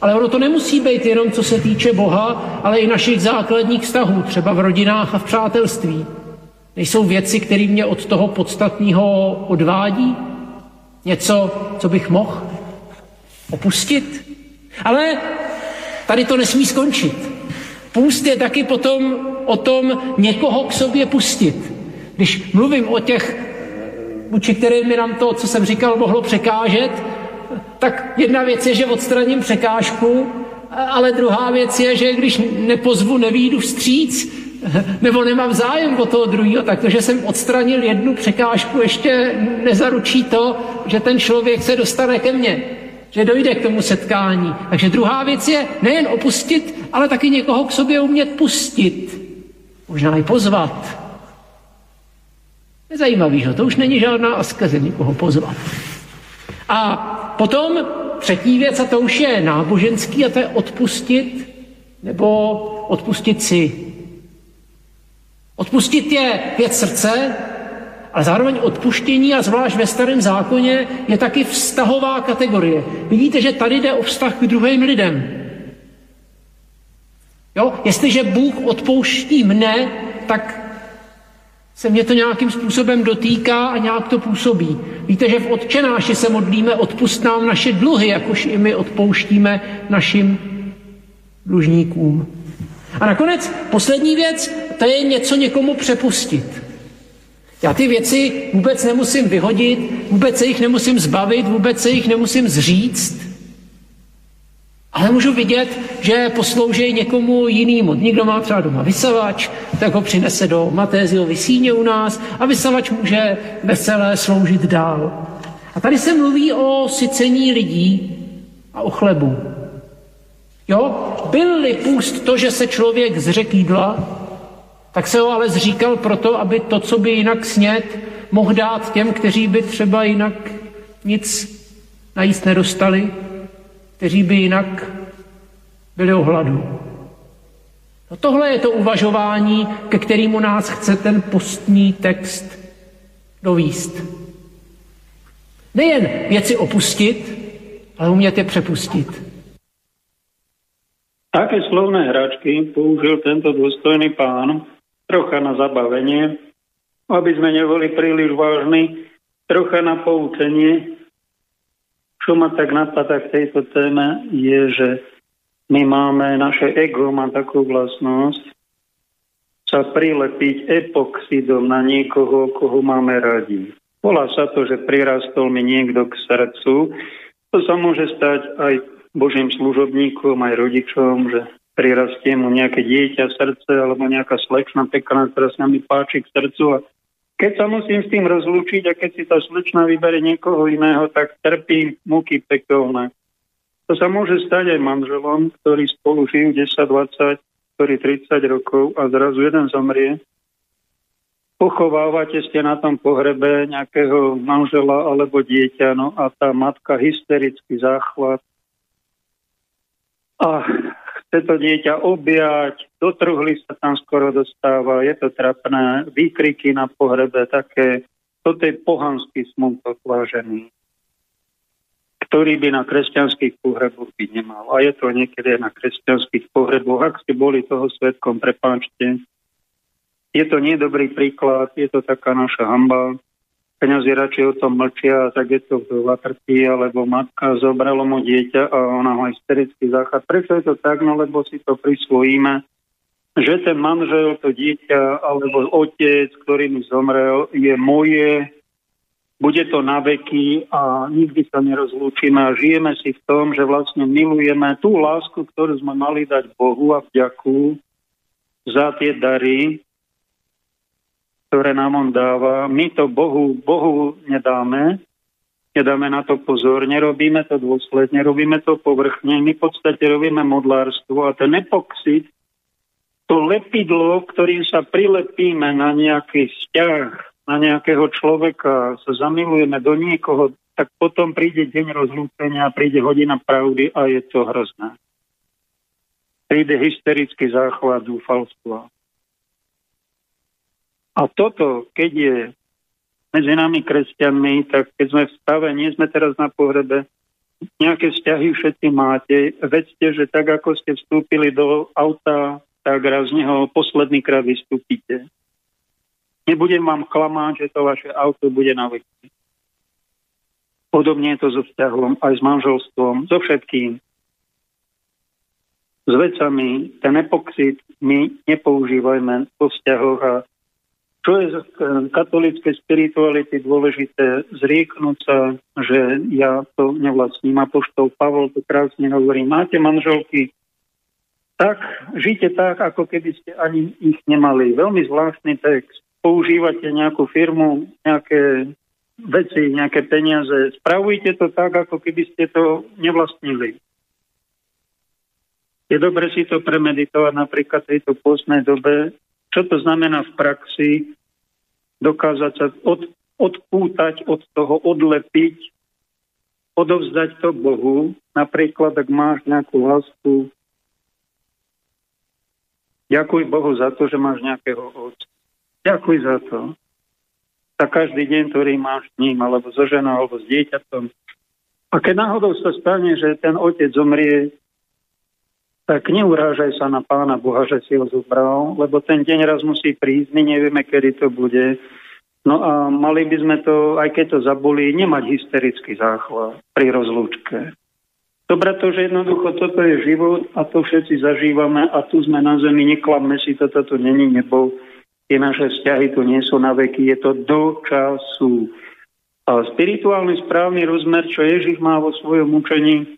Ale ono to nemusí být jenom co se týče Boha, ale i našich základních vztahů, třeba v rodinách a v přátelství. Nejsou věci, které mě od toho podstatného odvádí? Něco, co bych mohl opustit? Ale tady to nesmí skončit. Půst je taky potom o tom někoho k sobě pustit. Když mluvím o těch, vůči kterým mi nám to, co jsem říkal, mohlo překážet, tak jedna věc je, že odstraním překážku, ale druhá věc je, že když nepozvu, nevídu vstříc, nebo nemám zájem o toho druhého, tak to, že jsem odstranil jednu překážku, ještě nezaručí to, že ten člověk se dostane ke mně, že dojde k tomu setkání. Takže druhá věc je nejen opustit, ale taky někoho k sobě umět pustit. Možná i pozvat. Nezajímavý, že to už není žádná askeze někoho pozvat. A potom třetí věc, a to už je náboženský, a to je odpustit nebo odpustit si. Odpustit je věc srdce, ale zároveň odpuštění, a zvlášť ve starém zákoně, je taky vztahová kategorie. Vidíte, že tady jde o vztah k druhým lidem. Jo? Jestliže Bůh odpouští mne, tak se mě to nějakým způsobem dotýká a nějak to působí. Víte, že v odčenáši se modlíme, odpust nám naše dluhy, jakož i my odpouštíme našim dlužníkům. A nakonec poslední věc, to je něco někomu přepustit. Já ty věci vůbec nemusím vyhodit, vůbec se jich nemusím zbavit, vůbec se jich nemusím zříct. Ale můžu vidět, že poslouží někomu jinému. Někdo má třeba doma vysavač, tak ho přinese do Matézio vysíně u nás a vysavač může veselé sloužit dál. A tady se mluví o sycení lidí a o chlebu. Jo, byl-li půst to, že se člověk zřekl jídla, tak se ho ale zříkal proto, aby to, co by jinak snět, mohl dát těm, kteří by třeba jinak nic najíst nedostali, kteří by jinak byli o hladu. No tohle je to uvažování, ke kterému nás chce ten postní text dovíst. Nejen věci opustit, ale umět je přepustit. Aké slovné hračky použil tento dôstojný pán, trocha na zabavenie, aby sme neboli príliš vážni, trocha na poučenie, čo ma tak napadá k tejto téme, je, že my máme, naše ego má takú vlastnosť sa prilepiť epoxidom na niekoho, koho máme radi. Volá sa to, že prirastol mi niekto k srdcu. To sa môže stať aj Božím služobníkom, aj rodičom, že prirastie mu nejaké dieťa srdce alebo nejaká slečna pekná, ktorá sa mi páči k srdcu a keď sa musím s tým rozlúčiť a keď si tá slečna vybere niekoho iného, tak trpím muky pekelné. To sa môže stať aj manželom, ktorí spolu žijú 10, 20, ktorí 30 rokov a zrazu jeden zomrie. Pochovávate ste na tom pohrebe nejakého manžela alebo dieťa, no a tá matka hysterický záchvat. A chce to dieťa objať, do truhly sa tam skoro dostáva, je to trapné, výkriky na pohrebe také, toto je pohanský smutok vážený, ktorý by na kresťanských pohreboch byť nemal. A je to niekedy na kresťanských pohreboch. Ak ste boli toho svetkom, prepáčte. Je to nedobrý príklad, je to taká naša hamba kniazy radšej o tom mlčia, tak je to vdova trpí, alebo matka zobralo mu dieťa a ona má hysterický záchod. Prečo je to tak? No lebo si to prisvojíme, že ten manžel, to dieťa alebo otec, ktorý mi zomrel, je moje, bude to na veky a nikdy sa nerozlúčime a žijeme si v tom, že vlastne milujeme tú lásku, ktorú sme mali dať Bohu a vďaku za tie dary, ktoré nám on dáva. My to Bohu, Bohu nedáme, nedáme na to pozor, nerobíme to dôsledne, robíme to povrchne, my v podstate robíme modlárstvo a ten epoxid, to lepidlo, ktorým sa prilepíme na nejaký vzťah, na nejakého človeka, sa zamilujeme do niekoho, tak potom príde deň rozlúčenia, príde hodina pravdy a je to hrozné. Príde hysterický záchvat zúfalstva. A toto, keď je medzi nami kresťanmi, tak keď sme v stave, nie sme teraz na pohrebe, nejaké vzťahy všetci máte, vedzte, že tak ako ste vstúpili do auta, tak raz z neho posledný krát vystúpite. Nebudem vám klamať, že to vaše auto bude na veky. Podobne je to so vzťahom, aj s manželstvom, so všetkým. S vecami, ten epoxid my nepoužívajme po vzťahoch a čo je z eh, katolíckej spirituality dôležité? Zrieknúť sa, že ja to nevlastním. Apoštol Pavol to krásne hovorí. Máte manželky, tak žite tak, ako keby ste ani ich nemali. Veľmi zvláštny text. Používate nejakú firmu, nejaké veci, nejaké peniaze. Spravujte to tak, ako keby ste to nevlastnili. Je dobre si to premeditovať napríklad v tejto postnej dobe, čo to znamená v praxi, dokázať sa od, odpútať od toho, odlepiť, odovzdať to Bohu. Napríklad, ak máš nejakú lásku, ďakuj Bohu za to, že máš nejakého otca. Ďakuj za to. Za každý deň, ktorý máš s ním, alebo so ženou, alebo s dieťatom. A keď náhodou sa stane, že ten otec zomrie, tak neurážaj sa na pána Boha, že si ho zobral, lebo ten deň raz musí prísť, my nevieme, kedy to bude. No a mali by sme to, aj keď to zaboli, nemať hysterický záchvat pri rozlúčke. Dobre to, že jednoducho toto je život a to všetci zažívame a tu sme na zemi, neklamme si to, toto není nebo. Tie naše vzťahy tu nie sú na veky, je to do času. A spirituálny správny rozmer, čo Ježiš má vo svojom učení,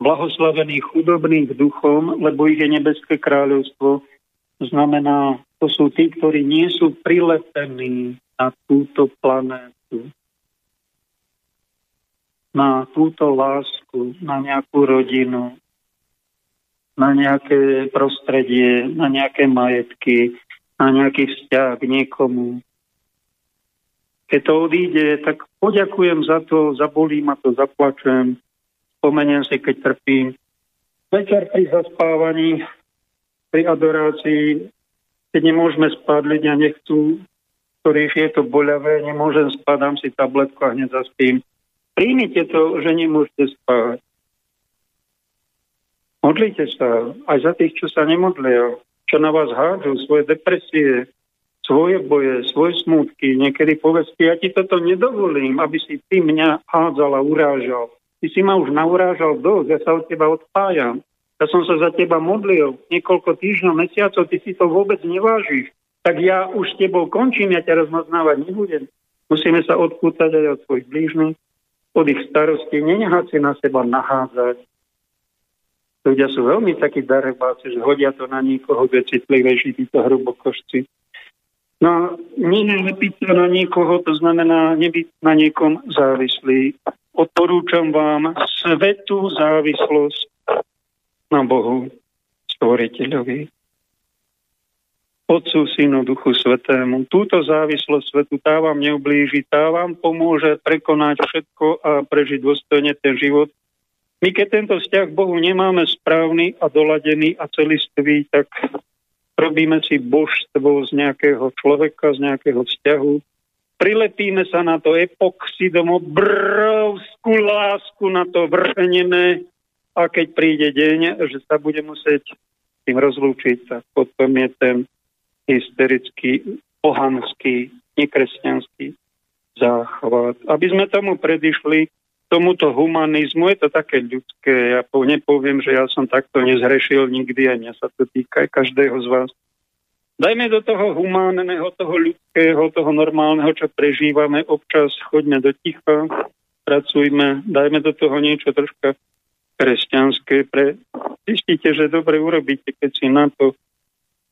blahoslavených chudobných duchom, lebo ich je nebeské kráľovstvo. Znamená, to sú tí, ktorí nie sú prilepení na túto planétu, na túto lásku, na nejakú rodinu, na nejaké prostredie, na nejaké majetky, na nejaký vzťah k niekomu. Keď to odíde, tak poďakujem za to, zabolí ma to, zaplačem, spomeniem si, keď trpím. Večer pri zaspávaní, pri adorácii, keď nemôžeme spať, ľudia nechcú, ktorých je to boľavé, nemôžem spať, dám si tabletku a hneď zaspím. Príjmite to, že nemôžete spať. Modlite sa aj za tých, čo sa nemodlia, čo na vás hádžu, svoje depresie, svoje boje, svoje smutky. Niekedy povedzte, ja ti toto nedovolím, aby si ty mňa hádzal a urážal. Ty si ma už naurážal dosť, ja sa od teba odpájam. Ja som sa za teba modlil niekoľko týždňov, mesiacov, ty si to vôbec nevážiš. Tak ja už s tebou končím, ja ťa rozmaznávať nebudem. Musíme sa odpútať aj od svojich blížnych, od ich starostí, nenehať si na seba nahádzať. Ľudia sú veľmi takí darebáci, že hodia to na niekoho, kde citlivejší títo hrubokošci. No, nenalepiť sa na niekoho, to znamená nebyť na niekom závislý odporúčam vám svetú závislosť na Bohu, stvoriteľovi. Otcu, Synu, Duchu Svetému. Túto závislosť svetu tá vám neublíži, tá vám pomôže prekonať všetko a prežiť dôstojne ten život. My keď tento vzťah k Bohu nemáme správny a doladený a celistvý, tak robíme si božstvo z nejakého človeka, z nejakého vzťahu, prilepíme sa na to epoxidom, obrovskú lásku na to vrhneme a keď príde deň, že sa bude musieť tým rozlúčiť, tak potom je ten hysterický, pohanský, nekresťanský záchvat. Aby sme tomu predišli, tomuto humanizmu, je to také ľudské, ja nepoviem, že ja som takto nezhrešil nikdy a mňa sa to týka aj každého z vás. Dajme do toho humánneho, toho ľudského, toho normálneho, čo prežívame. Občas choďme do ticha, pracujme, dajme do toho niečo troška kresťanské. Pre... Zistíte, že dobre urobíte, keď si na to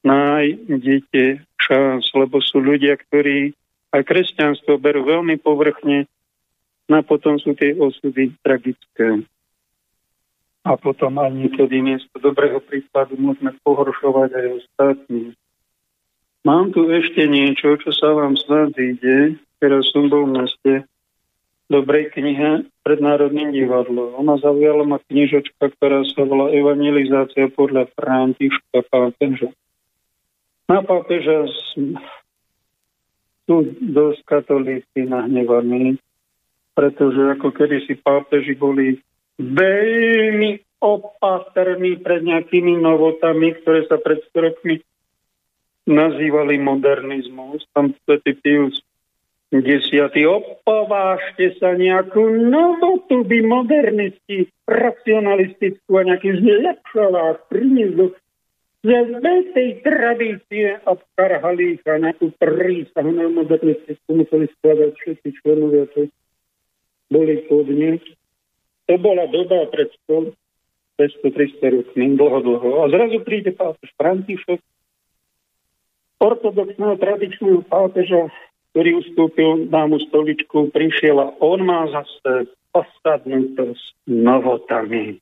nájdete čas, lebo sú ľudia, ktorí aj kresťanstvo berú veľmi povrchne No a potom sú tie osudy tragické. A potom aj niekedy miesto dobrého príkladu môžeme pohoršovať aj ostatní. Mám tu ešte niečo, čo sa vám snad ide. Teraz som bol v meste dobrej knihe pred Národným divadlom. Ona zaujala ma knižočka, ktorá sa volá Evangelizácia podľa Františka pápeža. Na pápeža sú dosť katolíci nahnevaní, pretože ako kedysi pápeži boli veľmi opatrní pred nejakými novotami, ktoré sa pred 100 rokmi nazývali modernizmus. Tam Svetý Pius desiatý, opovážte sa nejakú novotu by modernisti, racionalistickú a nejaký zlepšovák priniesť do tej tradície a vkarhali ich a nejakú prísahu na modernistickú museli skladať všetci členovia, čo boli pod To bola doba pred 100, 200-300 rokmi, dlho, dlho. A zrazu príde pápež František, ortodoxného tradičného pápeža, ktorý ustúpil dámu stoličku, prišiel a on má zase osadnuto s novotami.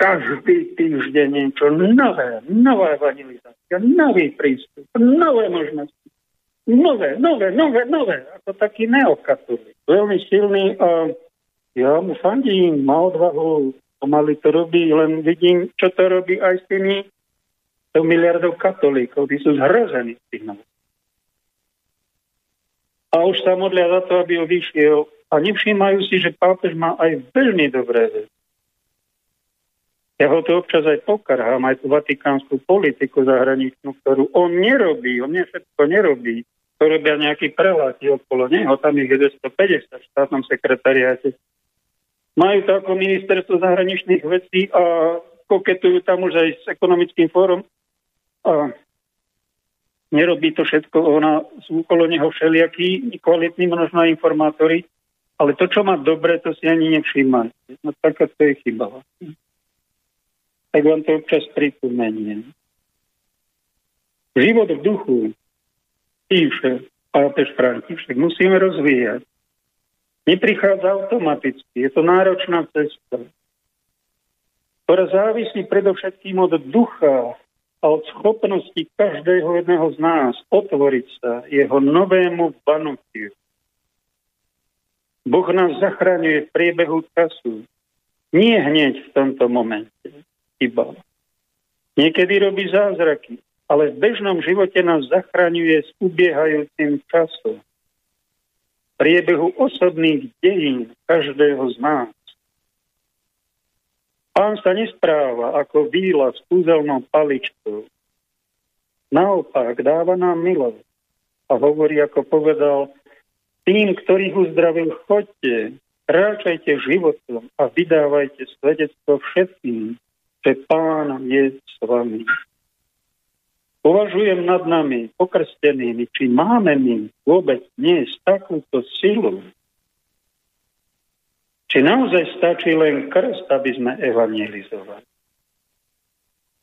Každý týždeň niečo nové, nová evangelizácia, nový prístup, nové možnosti. Nové, nové, nové, nové. Ako taký neokatolík. Veľmi silný a ja mu fandím, má odvahu, pomaly to robí, len vidím, čo to robí aj s tými to miliardov katolíkov, tí sú zhrození z tých nových. A už sa modlia za to, aby odišiel. A nevšímajú si, že pápež má aj veľmi dobré veci. Ja ho to občas aj pokarhám, aj tú vatikánsku politiku zahraničnú, ktorú on nerobí, on nie všetko nerobí. To robia nejakí preláti okolo neho, tam ich je 250 v štátnom sekretariáte. Majú to ako ministerstvo zahraničných vecí a koketujú tam už aj s ekonomickým fórom a nerobí to všetko, ona sú okolo neho všelijakí kvalitní možno informátori, ale to, čo má dobre, to si ani nevšíma. No taká to je chyba. Tak vám to občas pripomeniem. Život v duchu, píše pápež František, musíme rozvíjať. Neprichádza automaticky, je to náročná cesta, ktorá závisí predovšetkým od ducha a od schopnosti každého jedného z nás otvoriť sa jeho novému vanutiu. Boh nás zachraňuje v priebehu času. Nie hneď v tomto momente, iba. Niekedy robí zázraky, ale v bežnom živote nás zachraňuje s ubiehajúcim časom. V priebehu osobných dejín každého z nás Pán sa nespráva ako víla s kúzelnou paličkou. Naopak dáva nám milosť a hovorí, ako povedal, tým, ktorých uzdravil, chodte, kráčajte životom a vydávajte svedectvo všetkým, že Pán je s vami. Považujem nad nami, pokrstenými, či máme my vôbec dnes takúto silu, či naozaj stačí len krst, aby sme evangelizovali?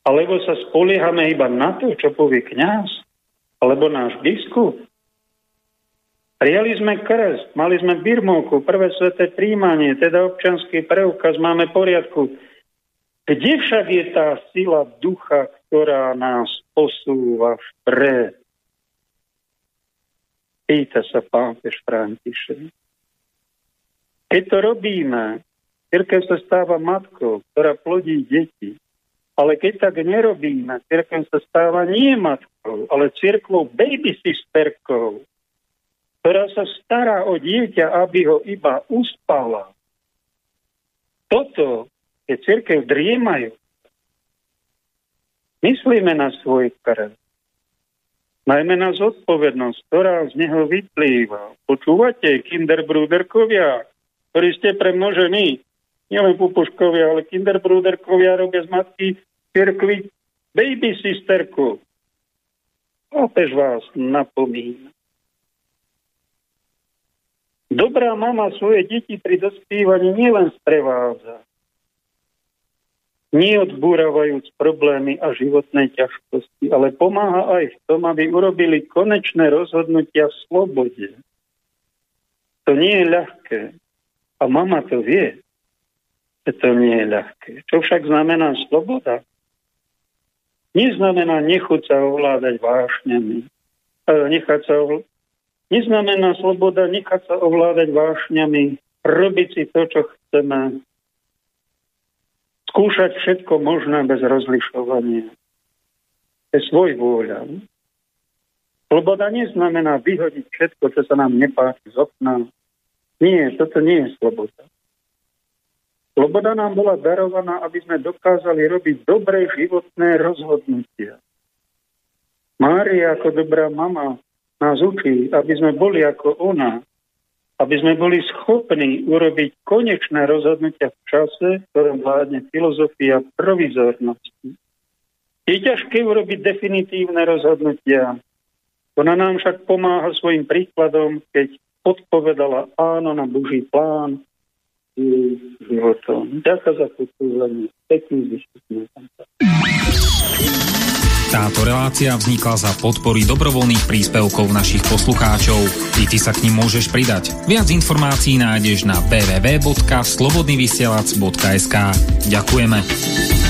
Alebo sa spoliehame iba na to, čo povie kňaz? Alebo náš biskup? Prijali sme krst, mali sme birmovku, prvé sveté príjmanie, teda občanský preukaz, máme poriadku. Kde však je tá sila ducha, ktorá nás posúva vpred? Pýta sa pápež František. Keď to robíme, cirkev sa stáva matkou, ktorá plodí deti. Ale keď tak nerobíme, cirkev sa stáva nie matkou, ale cirkvou babysisterkou, ktorá sa stará o dieťa, aby ho iba uspala. Toto je cirkev driemajú. Myslíme na svoj krv. Najmä na zodpovednosť, ktorá z neho vyplýva. Počúvate, kinderbruderkovia, ktorí ste premnožení. Nielen pupuškovia, ale kinderbruderkovia robia z matky cirkvi baby sisterku. Opäť vás napomína. Dobrá mama svoje deti pri dospívaní nielen sprevádza, neodbúravajúc problémy a životné ťažkosti, ale pomáha aj v tom, aby urobili konečné rozhodnutia v slobode To nie je ľahké. A mama to vie, že to nie je ľahké. Čo však znamená sloboda? Neznamená nechuť sa ovládať vášňami. E, nechať sa ovl- Neznamená sloboda nechať sa ovládať vášňami, robiť si to, čo chceme, skúšať všetko možné bez rozlišovania. To je svoj vôľa. Sloboda neznamená vyhodiť všetko, čo sa nám nepáči z okna. Nie, toto nie je sloboda. Sloboda nám bola darovaná, aby sme dokázali robiť dobré životné rozhodnutia. Mária ako dobrá mama nás učí, aby sme boli ako ona, aby sme boli schopní urobiť konečné rozhodnutia v čase, ktoré vládne filozofia provizornosti. Je ťažké urobiť definitívne rozhodnutia. Ona nám však pomáha svojim príkladom, keď odpovedala áno na Boží plán životom. Ďakujem za počúvanie. Pekný zvyšný táto relácia vznikla za podpory dobrovoľných príspevkov našich poslucháčov. I ty sa k ním môžeš pridať. Viac informácií nájdeš na www.slobodnyvysielac.sk Ďakujeme.